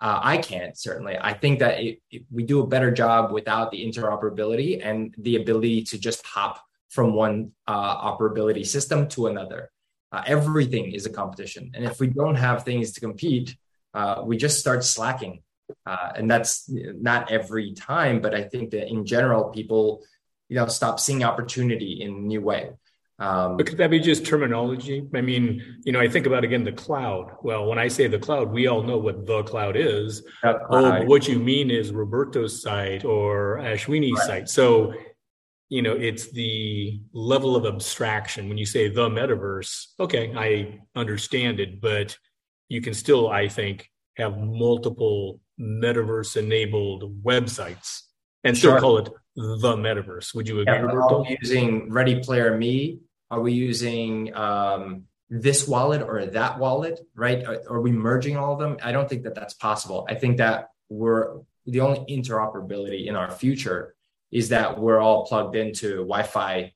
Uh, I can't certainly. I think that it, it, we do a better job without the interoperability and the ability to just hop from one uh, operability system to another. Uh, everything is a competition. And if we don't have things to compete, uh, we just start slacking uh, and that's not every time, but I think that in general, people, you know, stop seeing opportunity in a new way. Um, but could that be just terminology? I mean, you know, I think about again the cloud. Well, when I say the cloud, we all know what the cloud is. Oh, what you mean is Roberto's site or Ashwini's right. site. So, you know, it's the level of abstraction. When you say the metaverse, okay, I understand it, but you can still, I think, have multiple metaverse enabled websites and still call it the metaverse. Would you agree, yeah, Roberto? Are we using Ready Player Me? Are we using um, this wallet or that wallet? Right? Are, are, we merging all of them? I don't think that that's possible. I think that we're the only interoperability in our future is that we're all plugged into Wi-Fi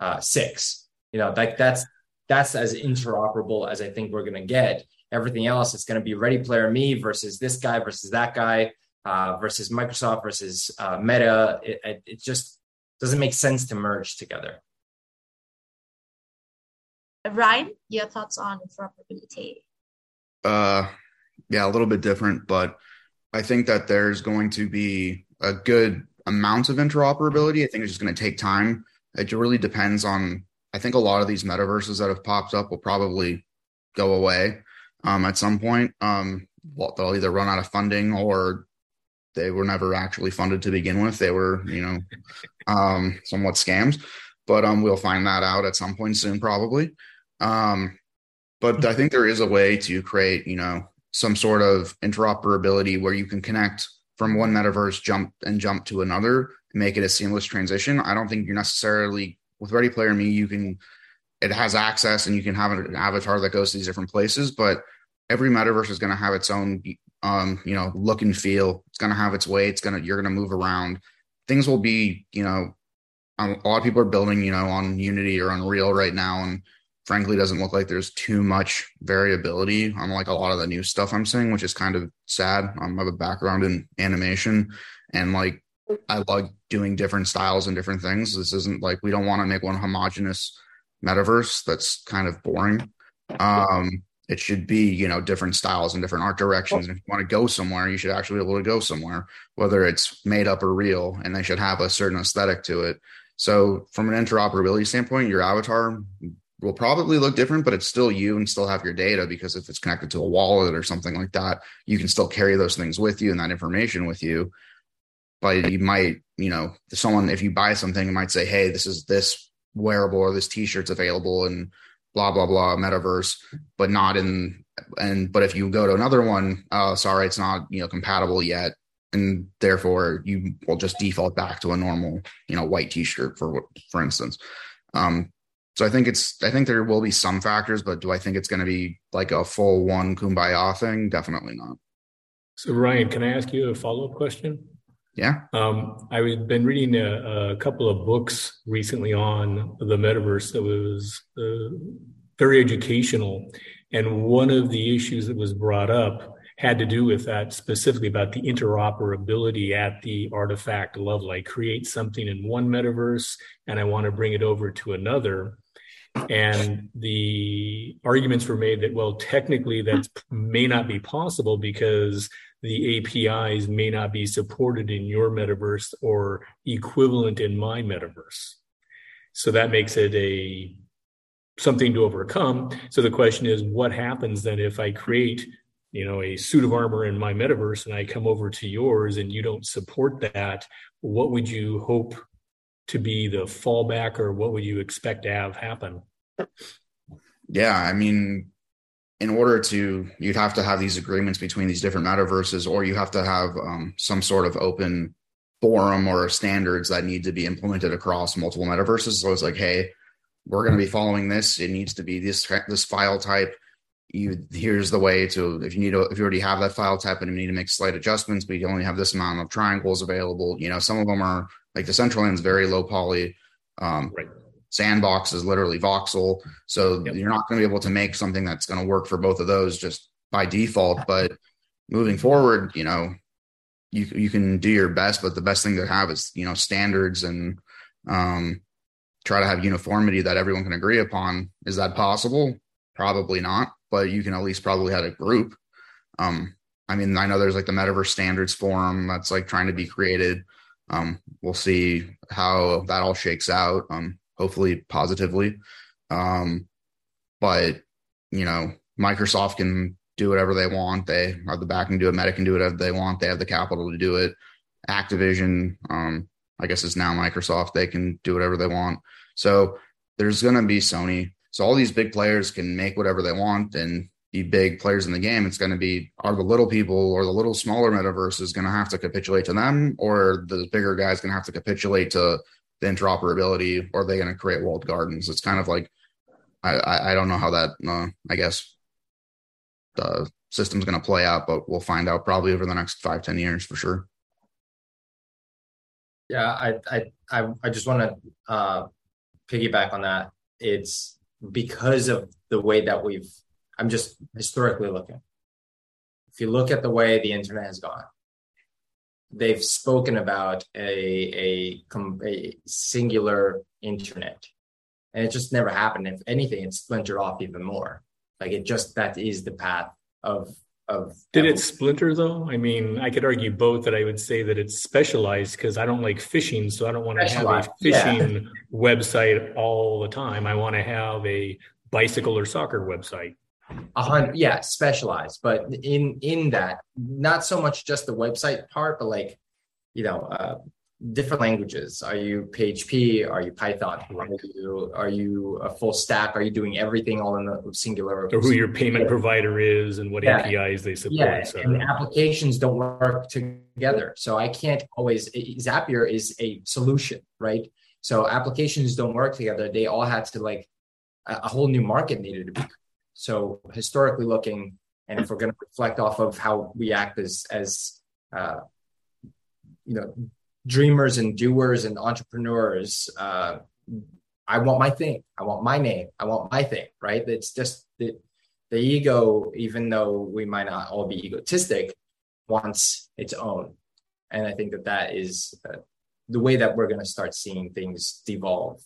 uh, six. You know, like that's that's as interoperable as I think we're going to get everything else it's going to be ready player me versus this guy versus that guy uh, versus Microsoft versus uh, Meta. It, it just doesn't make sense to merge together. Ryan, your thoughts on interoperability? Uh, yeah, a little bit different, but I think that there's going to be a good amount of interoperability. I think it's just going to take time. It really depends on. I think a lot of these metaverses that have popped up will probably go away um, at some point. Um, they'll either run out of funding or they were never actually funded to begin with. They were, you know, (laughs) um, somewhat scams. But um, we'll find that out at some point soon, probably. Um, but I think there is a way to create, you know, some sort of interoperability where you can connect from one metaverse, jump and jump to another, make it a seamless transition. I don't think you're necessarily with Ready Player Me. You can, it has access and you can have an avatar that goes to these different places, but every metaverse is going to have its own um, you know, look and feel. It's going to have its way. It's going to, you're going to move around. Things will be, you know, a lot of people are building, you know, on Unity or Unreal right now. And frankly, doesn't look like there's too much variability on like a lot of the new stuff I'm seeing, which is kind of sad. Um, I have a background in animation and like I like doing different styles and different things. This isn't like we don't want to make one homogenous metaverse that's kind of boring. Um, it should be you know different styles and different art directions and if you want to go somewhere you should actually be able to go somewhere whether it's made up or real and they should have a certain aesthetic to it so from an interoperability standpoint your avatar will probably look different but it's still you and still have your data because if it's connected to a wallet or something like that you can still carry those things with you and that information with you but you might you know someone if you buy something might say hey this is this wearable or this t-shirt's available and blah blah blah metaverse, but not in and but if you go to another one, uh, sorry, it's not you know compatible yet, and therefore you will just default back to a normal you know white T-shirt for for instance. Um, so I think it's I think there will be some factors, but do I think it's going to be like a full one kumbaya thing? Definitely not. So Ryan, can I ask you a follow up question? Yeah. Um, I've been reading a, a, couple of books recently on the metaverse that was uh, very educational. And one of the issues that was brought up had to do with that specifically about the interoperability at the artifact level. I create something in one metaverse and I want to bring it over to another. And the arguments were made that, well, technically that may not be possible because the APIs may not be supported in your metaverse or equivalent in my metaverse. So that makes it a something to overcome. So the question is, what happens then if I create, you know, a suit of armor in my metaverse and I come over to yours and you don't support that? What would you hope to be the fallback, or what would you expect to have happen? Yeah, I mean, in order to you'd have to have these agreements between these different metaverses or you have to have um, some sort of open forum or standards that need to be implemented across multiple metaverses. So it's like hey we're going to be following this. It needs to be this this file type. You here's the way to if you need to if you already have that file type and you need to make slight adjustments but you only have this amount of triangles available you know some of them are like the Decentraland's very low poly um, right Sandbox is literally voxel. So yep. you're not going to be able to make something that's going to work for both of those just by default. But moving forward, you know, you you can do your best, but the best thing to have is you know standards and um, try to have uniformity that everyone can agree upon. Is that possible? Probably not, but you can at least probably have a group. Um, I mean, I know there's like the Metaverse Standards Forum that's like trying to be created. Um, we'll see how that all shakes out. Um, hopefully positively. Um, but you know, Microsoft can do whatever they want. They have the backing to do it. Meta can do whatever they want. They have the capital to do it. Activision, um, I guess it's now Microsoft. They can do whatever they want. So there's going to be Sony. So all these big players can make whatever they want and be big players in the game. It's going to be are the little people or the little smaller metaverses going to have to capitulate to them, or the bigger guys going to have to capitulate to the interoperability, or are they going to create walled gardens? It's kind of like I, I, I don't know how that uh, I guess the system's going to play out, but we'll find out probably over the next five ten years for sure. Yeah, I I I, I just want to uh, piggyback on that. It's because of the way that we've. I'm just historically looking. If you look at the way the internet has gone, they've spoken about a, a, a singular internet. And it just never happened. If anything it splintered off even more. Like it just that is the path of of did it splinter though? I mean i could argue both that i would say that it's specialized because i don't like fishing so i don't want to have a fishing yeah. website all the time. I want to have a bicycle or soccer website a hundred yeah specialized. But in in that not so much just the website part but like you know uh, different languages. Are you php are you python? Are you? Are you a full stack? Are you doing everything all in the singular? Or who your payment provider is and what yeah. apis they support yeah and applications don't work together. So i can't always zapier is a solution right? So applications don't work together. They all had to like a, a whole new market needed to be so historically looking and if we're going to reflect off of how we act as as uh, you know dreamers and doers and entrepreneurs uh, i want my thing. I want my name. I want my thing right? It's just the, the ego even though we might not all be egotistic wants its own. And i think that that is uh, the way that we're going to start seeing things devolve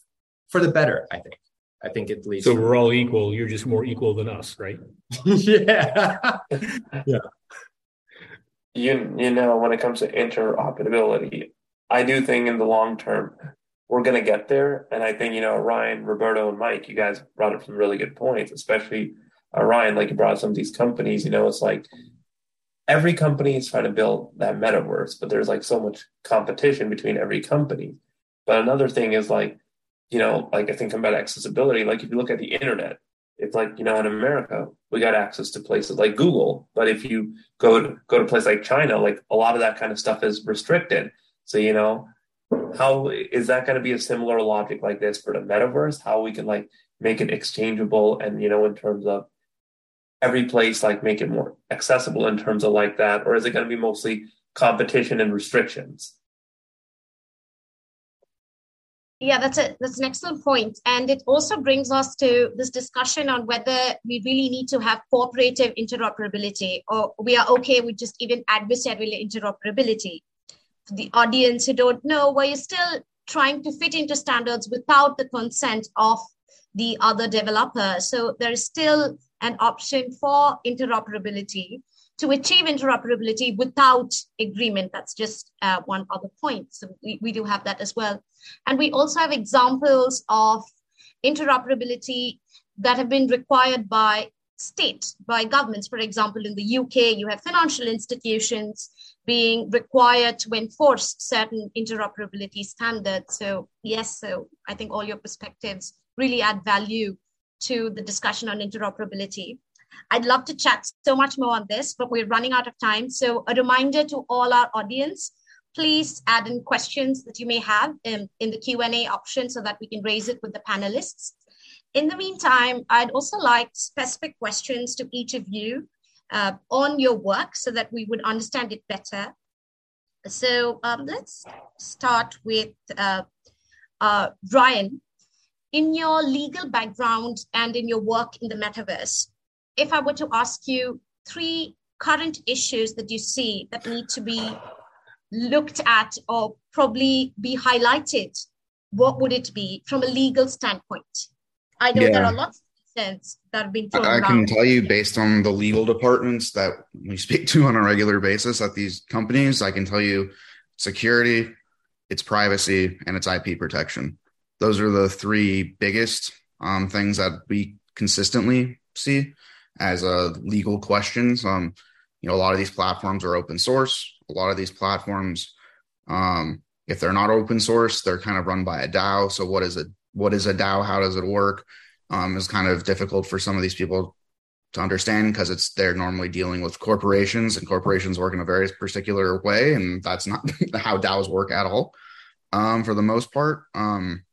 for the better i think i think it leads so we're all equal you're just more equal than us right (laughs) yeah yeah you you know when it comes to interoperability I do think in the long term we're going to get there, and I think you know Ryan, Roberto, and Mike, you guys brought up some really good points, especially uh, Ryan, like you brought up some of these companies. You know, it's like every company is trying to build that metaverse, but there's like so much competition between every company. But another thing is like, you know, like I think about accessibility. Like if you look at the internet, it's like you know in America we got access to places like Google, but if you go to go to a place like China, like a lot of that kind of stuff is restricted. So, you know, how is that going to be a similar logic like this for the metaverse? How we can like make it exchangeable and, you know, in terms of every place, like make it more accessible in terms of like that? Or is it going to be mostly competition and restrictions? Yeah, that's a that's an excellent point, and it also brings us to this discussion on whether we really need to have cooperative interoperability, or we are okay with just even adversarial interoperability. The audience who don't know where you're still trying to fit into standards without the consent of the other developer. So there is still an option for interoperability to achieve interoperability without agreement. That's just uh, one other point. So we, we do have that as well. And we also have examples of interoperability that have been required by state, by governments. For example, in the UK, you have financial institutions being required to enforce certain interoperability standards. So, yes, so I think all your perspectives really add value to the discussion on interoperability. I'd love to chat so much more on this, but we're running out of time. So, a reminder to all our audience please add in questions that you may have in, in the Q&A option so that we can raise it with the panelists. In the meantime, I'd also like specific questions to each of you uh, on your work so that we would understand it better. So um, let's start with uh, uh, Ryan. In your legal background and in your work in the metaverse, if I were to ask you three current issues that you see that need to be looked at or probably be highlighted, what would it be from a legal standpoint? I know yeah. there are lots sense that have been thrown I, I can tell you based on the legal departments that we speak to on a regular basis at these companies, I can tell you security, it's privacy, and it's IP protection. Those are the three biggest um, things that we consistently see as uh, legal questions. Um, you know, a lot of these platforms are open source. A lot of these platforms, um, if they're not open source, they're kind of run by a DAO. So, what is a what is a DAO? How does it work? um, is kind of difficult for some of these people to understand because it's they're normally dealing with corporations and corporations work in a very particular way and that's not (laughs) how DAOs work at all um, for the most part. Um,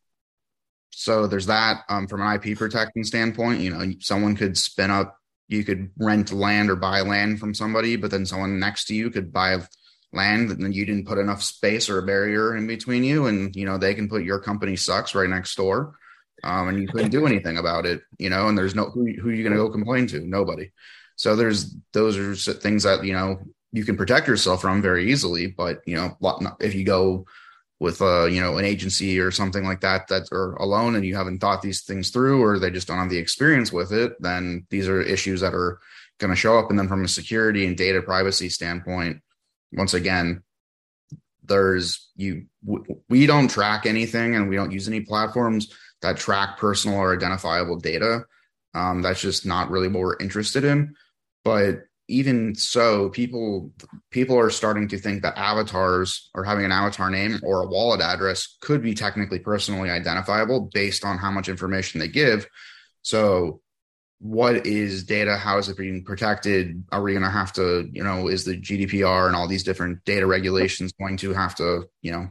so there's that um, from an IP protecting standpoint. You know, someone could spin up, you could rent land or buy land from somebody, but then someone next to you could buy land and then you didn't put enough space or a barrier in between you, and you know they can put your company sucks right next door um, and you couldn't do anything about it, you know. And there's no who who are you going to go complain to? Nobody. So there's those are things that you know you can protect yourself from very easily. But you know, if you go with uh you know an agency or something like that that are alone and you haven't thought these things through or they just don't have the experience with it then these are issues that are going to show up. And then from a security and data privacy standpoint once again there's you we don't track anything and we don't use any platforms that track personal or identifiable data. Um, that's just not really what we're interested in. But even so, people people are starting to think that avatars or having an avatar name or a wallet address could be technically personally identifiable based on how much information they give. So what is data? How is it being protected? Are we going to have to, you know, is the GDPR and all these different data regulations going to have to, you know,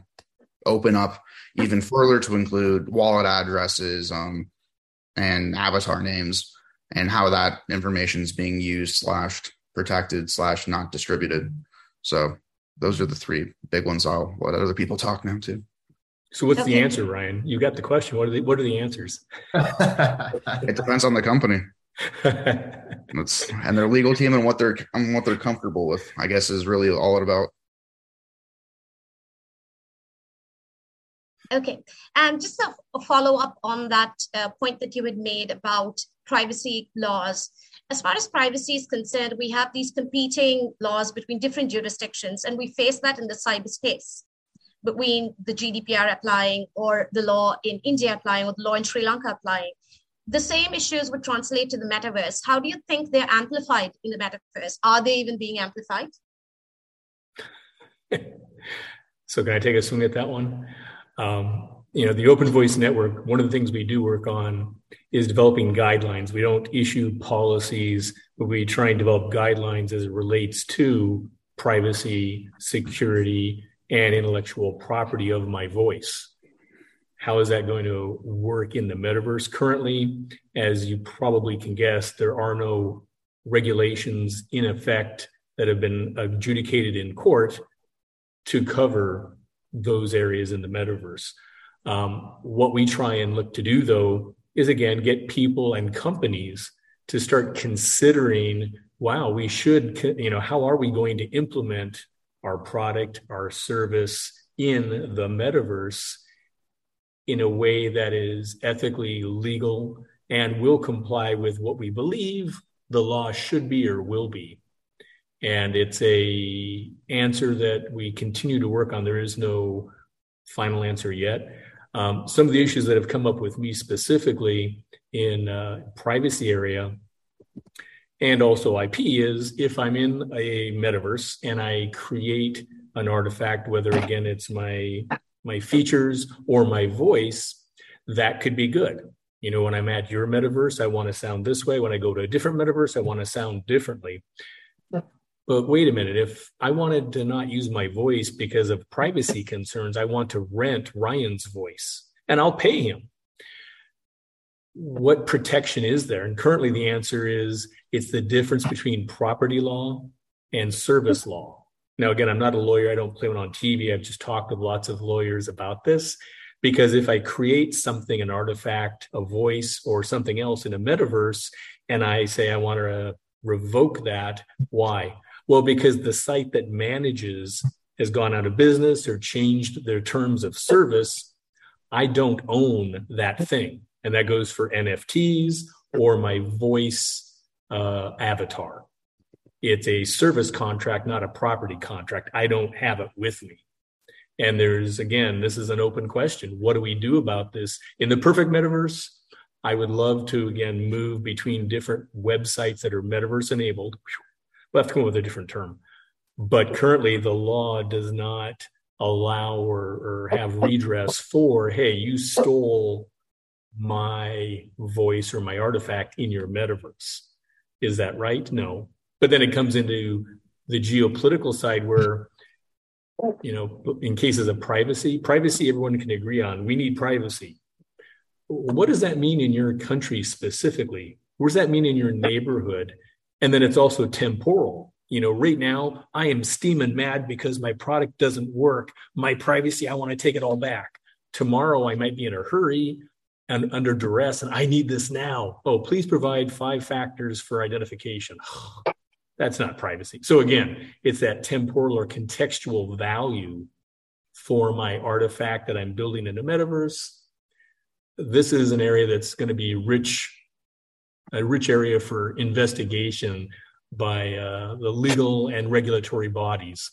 open up even further to include wallet addresses um, and avatar names and how that information is being used slashed protected slash not distributed. So those are the three big ones. I'll let other people talk now too. So what's okay. the answer, Ryan? You got the question. What are the what are the answers? it depends on the company. (laughs) That's and their legal team and what they're and what they're comfortable with. I guess is really all it about. Okay, and just a, follow up on that uh, point that you had made about privacy laws as far as privacy is concerned, we have these competing laws between different jurisdictions, and we face that in the cyberspace between the GDPR applying or the law in India applying or the law in Sri Lanka applying. The same issues would translate to the metaverse. How do you think they're amplified in the metaverse? Are they even being amplified? (laughs) so, can I take a swing at that one? Um, you know, the Open Voice Network, one of the things we do work on is developing guidelines. We don't issue policies, but we try and develop guidelines as it relates to privacy, security, and intellectual property of my voice. How is that going to work in the metaverse? Currently, as you probably can guess, there are no regulations in effect that have been adjudicated in court to cover those areas in the metaverse. Um, what we try and look to do, though, is again get people and companies to start considering wow we should you know how are we going to implement our product our service in the metaverse in a way that is ethically legal and will comply with what we believe the law should be or will be? And it's a answer that we continue to work on. There is no final answer yet um, some of the issues that have come up with me specifically in uh, privacy area and also IP is if I'm in a metaverse and I create an artifact, whether again it's my my features or my voice, that could be good. You know, when I'm at your metaverse, I want to sound this way. When I go to a different metaverse, I want to sound differently. But wait a minute, if I wanted to not use my voice because of privacy concerns, I want to rent Ryan's voice and I'll pay him. What protection is there? And currently the answer is it's the difference between property law and service hmm. law. Now, again, I'm not a lawyer. I don't play one on TV. I've just talked with lots of lawyers about this because if I create something, an artifact, a voice, or something else in a metaverse, and I say I want to revoke that, why? Well, because the site that manages has gone out of business or changed their terms of service, I don't own that thing. And that goes for NFTs or my voice uh, avatar. It's a service contract, not a property contract. I don't have it with me. And there's, again, this is an open question. What do we do about this? In the perfect metaverse, I would love to, again, move between different websites that are metaverse enabled we'll have to come up with a different term. But currently, the law does not allow or, or have redress for, hey, you stole my voice or my artifact in your metaverse. Is that right? No. But then it comes into the geopolitical side where, you know, in cases of privacy, privacy everyone can agree on. We need privacy. What does that mean in your country specifically? What does that mean in your neighborhood? And then it's also temporal. You know, right now I am steaming mad because my product doesn't work. My privacy, I want to take it all back. Tomorrow I might be in a hurry and under duress and I need this now. Oh, please provide five factors for identification. (sighs) That's not privacy. So again, it's that temporal or contextual value for my artifact that I'm building in the metaverse. This is an area that's going to be rich, a rich area for investigation by uh, the legal and regulatory bodies.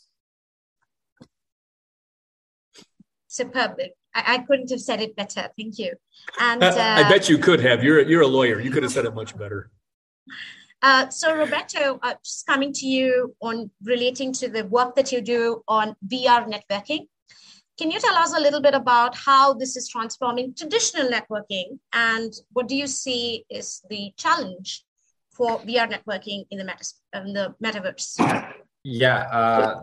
Superb. I, I, couldn't have said it better. Thank you. And uh, I bet you could have. You're you're a lawyer. You could have said it much better. Uh, so Roberto, uh, just coming to you on relating to the work that you do on VR networking. Can you tell us a little bit about how this is transforming traditional networking and what do you see is the challenge for VR networking in the, meta- in the metaverse? Yeah. Uh,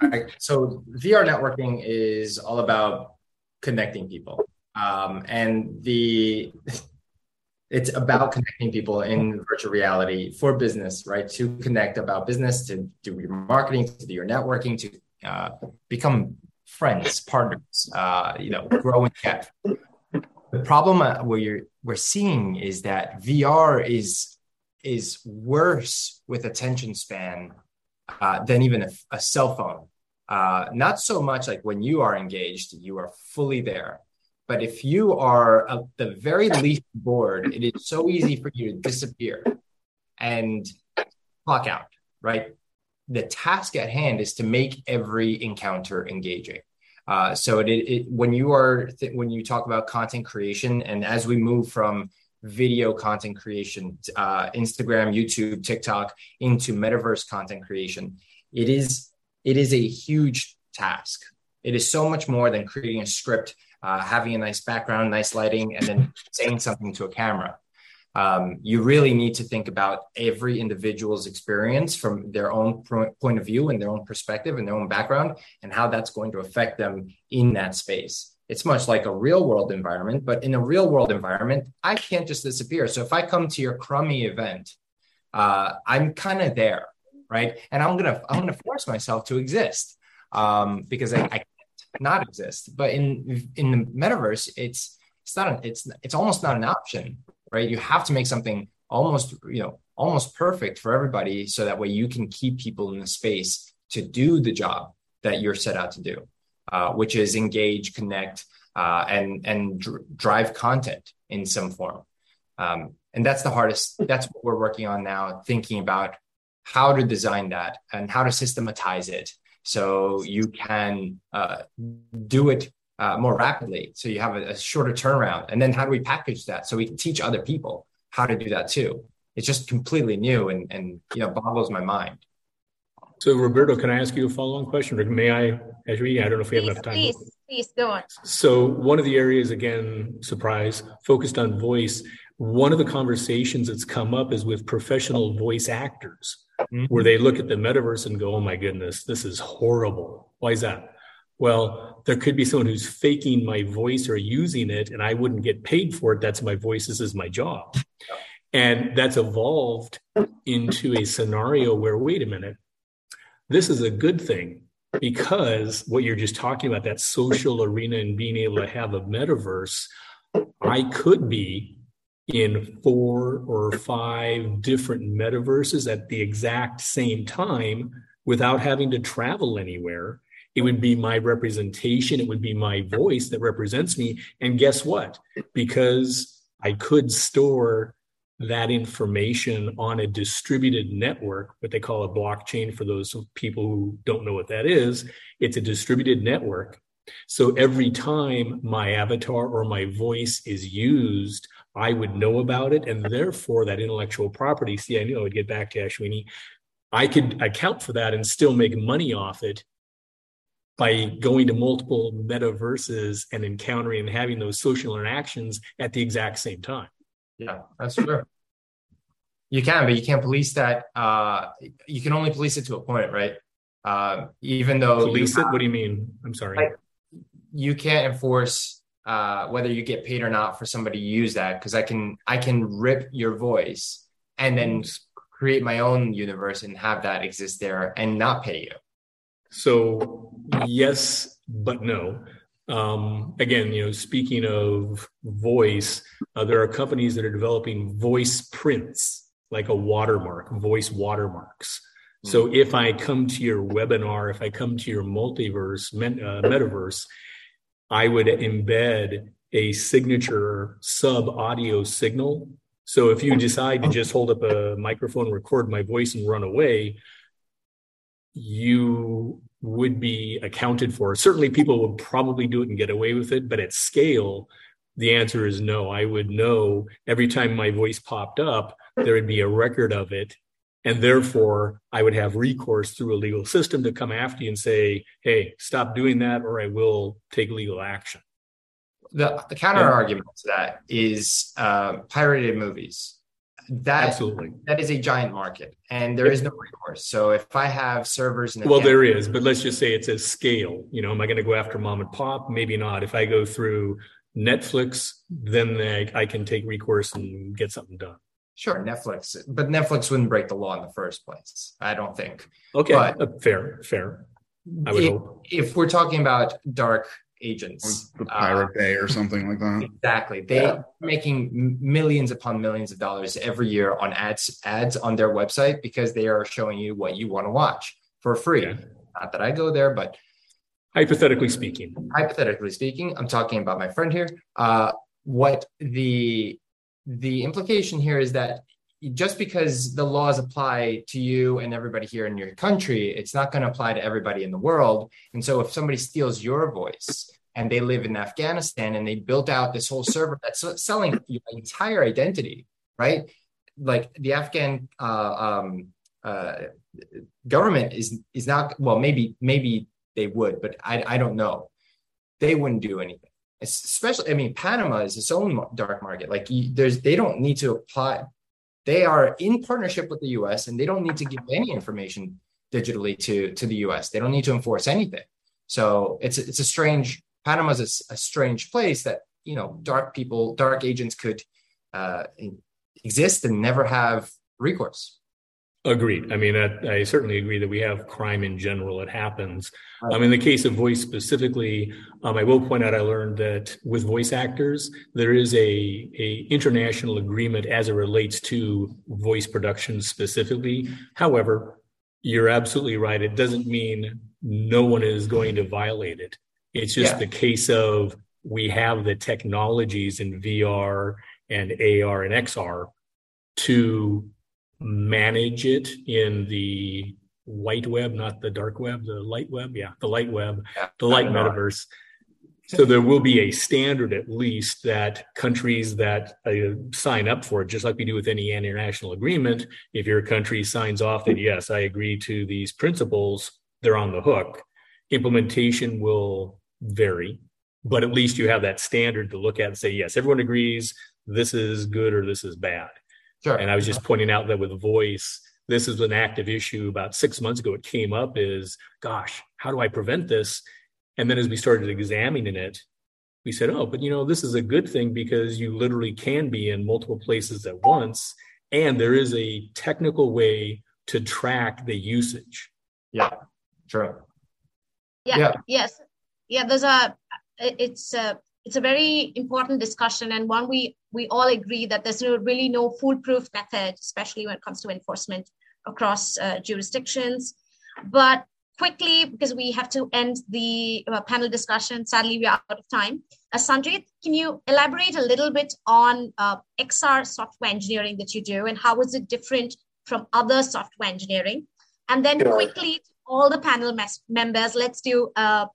I, so VR networking is all about connecting people. Um, and the (laughs) it's about connecting people in virtual reality for business, right? To connect about business, to do your marketing, to do your networking, to uh, become friends, partners, uh, you know, growing and. The problem uh, you're we're seeing is that VR is is worse with attention span uh, than even a, a cell phone. Uh, not so much like when you are engaged, you are fully there. But if you are at the very least bored, it is so easy for you to disappear and clock out, right? The task at hand is to make every encounter engaging. Uh, so it, it, when you are th- when you talk about content creation, and as we move from video content creation, uh, Instagram, YouTube, TikTok, into metaverse content creation, it is it is a huge task. It is so much more than creating a script uh, having a nice background, nice lighting, and then saying something to a camera. Um, you really need to think about every individual's experience from their own point of view and their own perspective and their own background and how that's going to affect them in that space. It's much like a real world environment, but in a real world environment, I can't just disappear. So if I come to your crummy event, uh, I'm kind of there, right? And I'm gonna I'm gonna force myself to exist um, because I, I can't not exist. But in in the metaverse, it's it's not an, it's it's almost not an option, right? You have to make something almost you know almost perfect for everybody, so that way you can keep people in the space to do the job that you're set out to do, uh, which is engage, connect, uh, and and dr- drive content in some form. Um, and that's the hardest. That's what we're working on now, thinking about how to design that and how to systematize it so you can uh, do it uh, more rapidly. So you have a, a, shorter turnaround. And then how do we package that so we can teach other people how to do that too? It's just completely new and, and you know boggles my mind. So Roberto, can I ask you a follow-on question? Or may I, Ashwini? I don't know if we please, have enough time. Please, please go on. So one of the areas, again, surprise, focused on voice. One of the conversations that's come up is with professional voice actors mm-hmm. where they look at the metaverse and go, oh my goodness, this is horrible. Why is that? Well, there could be someone who's faking my voice or using it, and I wouldn't get paid for it. That's my voice. This is my job. And that's evolved into a scenario where, wait a minute, this is a good thing because what you're just talking about, that social arena and being able to have a metaverse, I could be in four or five different metaverses at the exact same time without having to travel anywhere. It would be my representation, it would be my voice that represents me. And guess what? Because I could store that information on a distributed network, what they call a blockchain for those people who don't know what that is. It's a distributed network. So every time my avatar or my voice is used I would know about it. And therefore, that intellectual property, see, I knew I would get back to Ashwini. I could account for that and still make money off it by going to multiple metaverses and encountering and having those social interactions at the exact same time. Yeah, that's true. You can, but you can't police that. Uh, you can only police it to a point, right? Uh, even though police it. What do you mean? I'm sorry. Like, you can't enforce uh, whether you get paid or not for somebody to use that because I can I can rip your voice and then create my own universe and have that exist there and not pay you. So yes, but no. Um, again, you know, speaking of voice, uh, there are companies that are developing voice prints. like a watermark, voice watermarks. So hmm. if I come to your webinar, if I come to your multiverse, uh, metaverse, I would embed a signature sub audio signal. So if you decide to just hold up a microphone, record my voice, and run away, you would be accounted for. Certainly, people would probably do it and get away with it, but at scale, the answer is no. I would know every time my voice popped up, there would be a record of it. And therefore, I would have recourse through a legal system to come after you and say, hey, stop doing that, or I will take legal action. The, the counter argument to that is uh, pirated movies that absolutely. that is a giant market and there is no recourse. So if i have servers in the well there is but let's just say it's a scale. You know am i going to go after mom and pop? Maybe not. If i go through netflix then I, I can take recourse and get something done. Sure netflix but netflix wouldn't break the law in the first place i don't think. Okay but uh, fair fair. I would if, hope. if we're talking about dark agents. The Pirate uh, Bay or something like that. Exactly. They yeah. making millions upon millions of dollars every year on ads ads on their website because they are showing you what you want to watch for free. Yeah. Not that I go there, but hypothetically speaking. Hypothetically speaking, I'm talking about my friend here. Uh, what the the implication here is that just because the laws apply to you and everybody here in your country, it's not going to apply to everybody in the world. And so if somebody steals your voice and they live in Afghanistan and they built out this whole server that's selling your entire identity, right? Like the Afghan uh, um, uh, government is is not well, maybe maybe they would, but I, I don't know. They wouldn't do anything especially i mean panama is its own dark market like there's they don't need to apply they are in partnership with the US and they don't need to give any information digitally to, to the US. They don't need to enforce anything. So it's, it's a strange, Panama's a, a strange place that, you know, dark people, dark agents could uh, exist and never have recourse. Agreed. I mean, I, I, certainly agree that we have crime in general. It happens. Um, in the case of voice specifically, um, I will point out I learned that with voice actors, there is a, a international agreement as it relates to voice production specifically. However, you're absolutely right. It doesn't mean no one is going to violate it. It's just yeah. the case of we have the technologies in VR and AR and XR to manage it in the white web, not the dark web, the light web. Yeah, the light web, yeah, the light metaverse. So there will be a standard at least that countries that uh, sign up for it, just like we do with any international agreement, if your country signs off that, yes, I agree to these principles, they're on the hook. Implementation will vary, but at least you have that standard to look at and say, yes, everyone agrees this is good or this is bad. Sure. And I was just pointing out that with voice, this is an active issue. About six months ago, it came up is, gosh, how do I prevent this? And then as we started examining it, we said, oh, but you know, this is a good thing because you literally can be in multiple places at once. And there is a technical way to track the usage. Yeah, true. Yeah, yeah. yes. Yeah, there's a, it's a, it's a very important discussion and one we we all agree that there's no, really no foolproof method especially when it comes to enforcement across uh, jurisdictions. But quickly because we have to end the uh, panel discussion sadly we're out of time. Uh, sanjay can you elaborate a little bit on uh, xr software engineering that you do and how is it different from other software engineering? And then sure. quickly all the panel mes- members let's do uh,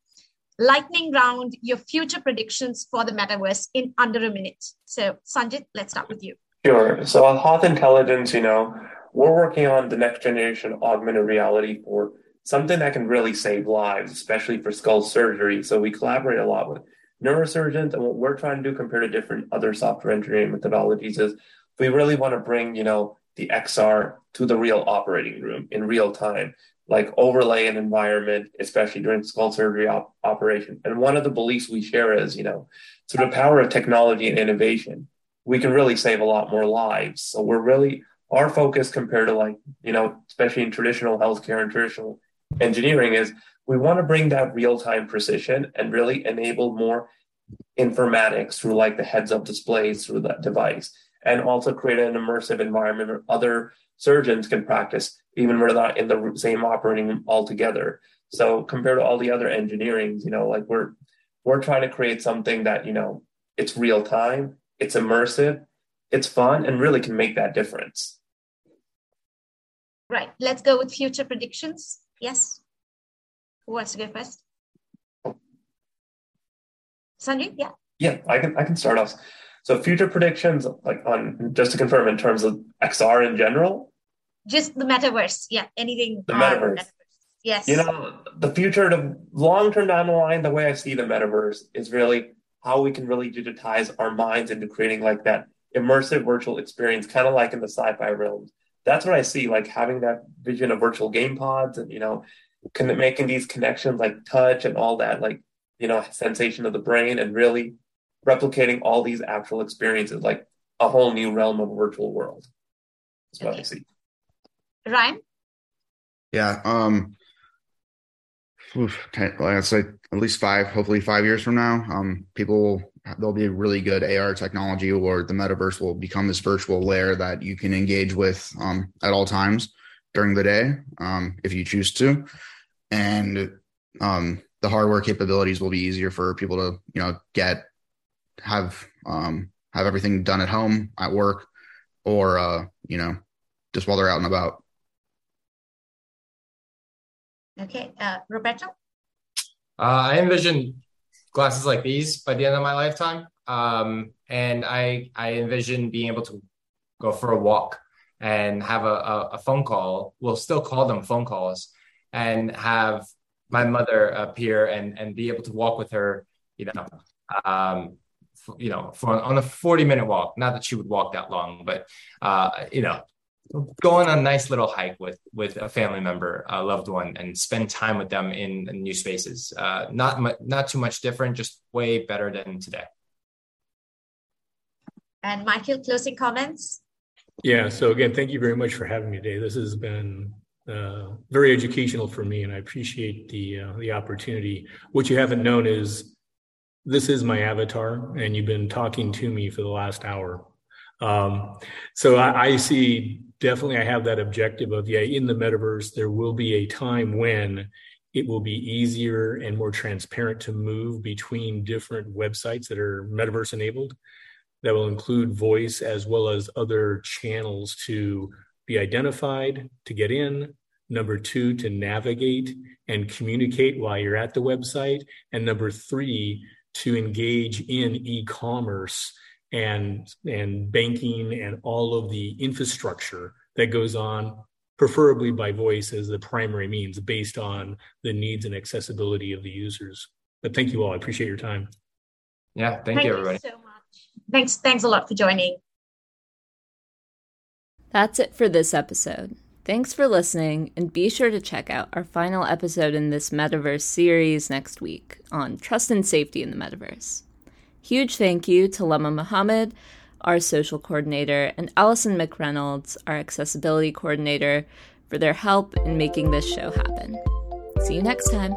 lightning round your future predictions for the metaverse in under a minute. So, Sanjit, let's start with you. Sure. So, at Hoth Intelligence, you know, we're working on the next generation augmented reality for something that can really save lives, especially for skull surgery. So, we collaborate a lot with neurosurgeons, and what we're trying to do compared to different other software engineering methodologies is we really want to bring, you know, the XR to the real operating room in real time like overlay an environment, especially during skull surgery op- operation. And one of the beliefs we share is, you know, through the power of technology and innovation, we can really save a lot more lives. So we're really our focus compared to like, you know, especially in traditional healthcare and traditional engineering is we want to bring that real-time precision and really enable more informatics through like the heads-up displays through that device and also create an immersive environment or other surgeons can practice, even when they're not in the same operating room altogether. So compared to all the other engineering, you know, like we're we're trying to create something that, you know, it's real time, it's immersive, it's fun, and really can make that difference. Right. Let's go with future predictions. Yes. Who wants to go first? Oh. Sanjay, yeah. Yeah, I can I can start off. So future predictions, like on just to confirm in terms of XR in general. Just the metaverse. Yeah. Anything. The metaverse. metaverse. Yes. You know, the future, the long term down the line, the way I see the metaverse is really how we can really digitize our minds into creating like that immersive virtual experience, kind of like in the sci-fi realms. That's what I see, like having that vision of virtual game pods and you know, can, making these connections like touch and all that, like you know, sensation of the brain, and really replicating all these actual experiences, like a whole new realm of a virtual world. That's what okay. I see. Ryan. Yeah. Um, oof, like I say, at least five, hopefully five years from now, um, people will there'll be really good AR technology, or the metaverse will become this virtual layer that you can engage with um, at all times during the day, um, if you choose to, and um, the hardware capabilities will be easier for people to you know get have um, have everything done at home, at work, or uh, you know just while they're out and about. Okay, uh, Roberto. Uh, I envision glasses like these by the end of my lifetime, um, and I I envision being able to go for a walk and have a, a, a phone call. We'll still call them phone calls, and have my mother appear and and be able to walk with her. You know, um, you know, for on a forty minute walk. Not that she would walk that long, but uh, you know, go on a nice little hike with with a family member, a loved one, and spend time with them in, in new spaces. Uh, not mu- not too much different, just way better than today. And Michael, closing comments. Yeah. So again, thank you very much for having me today. This has been uh, very educational for me, and I appreciate the uh, the opportunity. What you haven't known is this is my avatar, and you've been talking to me for the last hour. Um, so I, I see definitely I have that objective of yeah, in the metaverse there will be a time when it will be easier and more transparent to move between different websites that are metaverse enabled that will include voice as well as other channels to be identified to get in number two to navigate and communicate while you're at the website and number three to engage in e-commerce and and banking and all of the infrastructure that goes on preferably by voice as the primary means based on the needs and accessibility of the users. But thank you all. I appreciate your time. Yeah thank, thank you everybody. you so much. Thanks thanks a lot for joining. That's it for this episode thanks for listening and be sure to check out our final episode in this metaverse series next week on trust and safety in the metaverse Huge thank you to Lama Muhammad, our social coordinator, and Allison McReynolds, our accessibility coordinator, for their help in making this show happen. See you next time.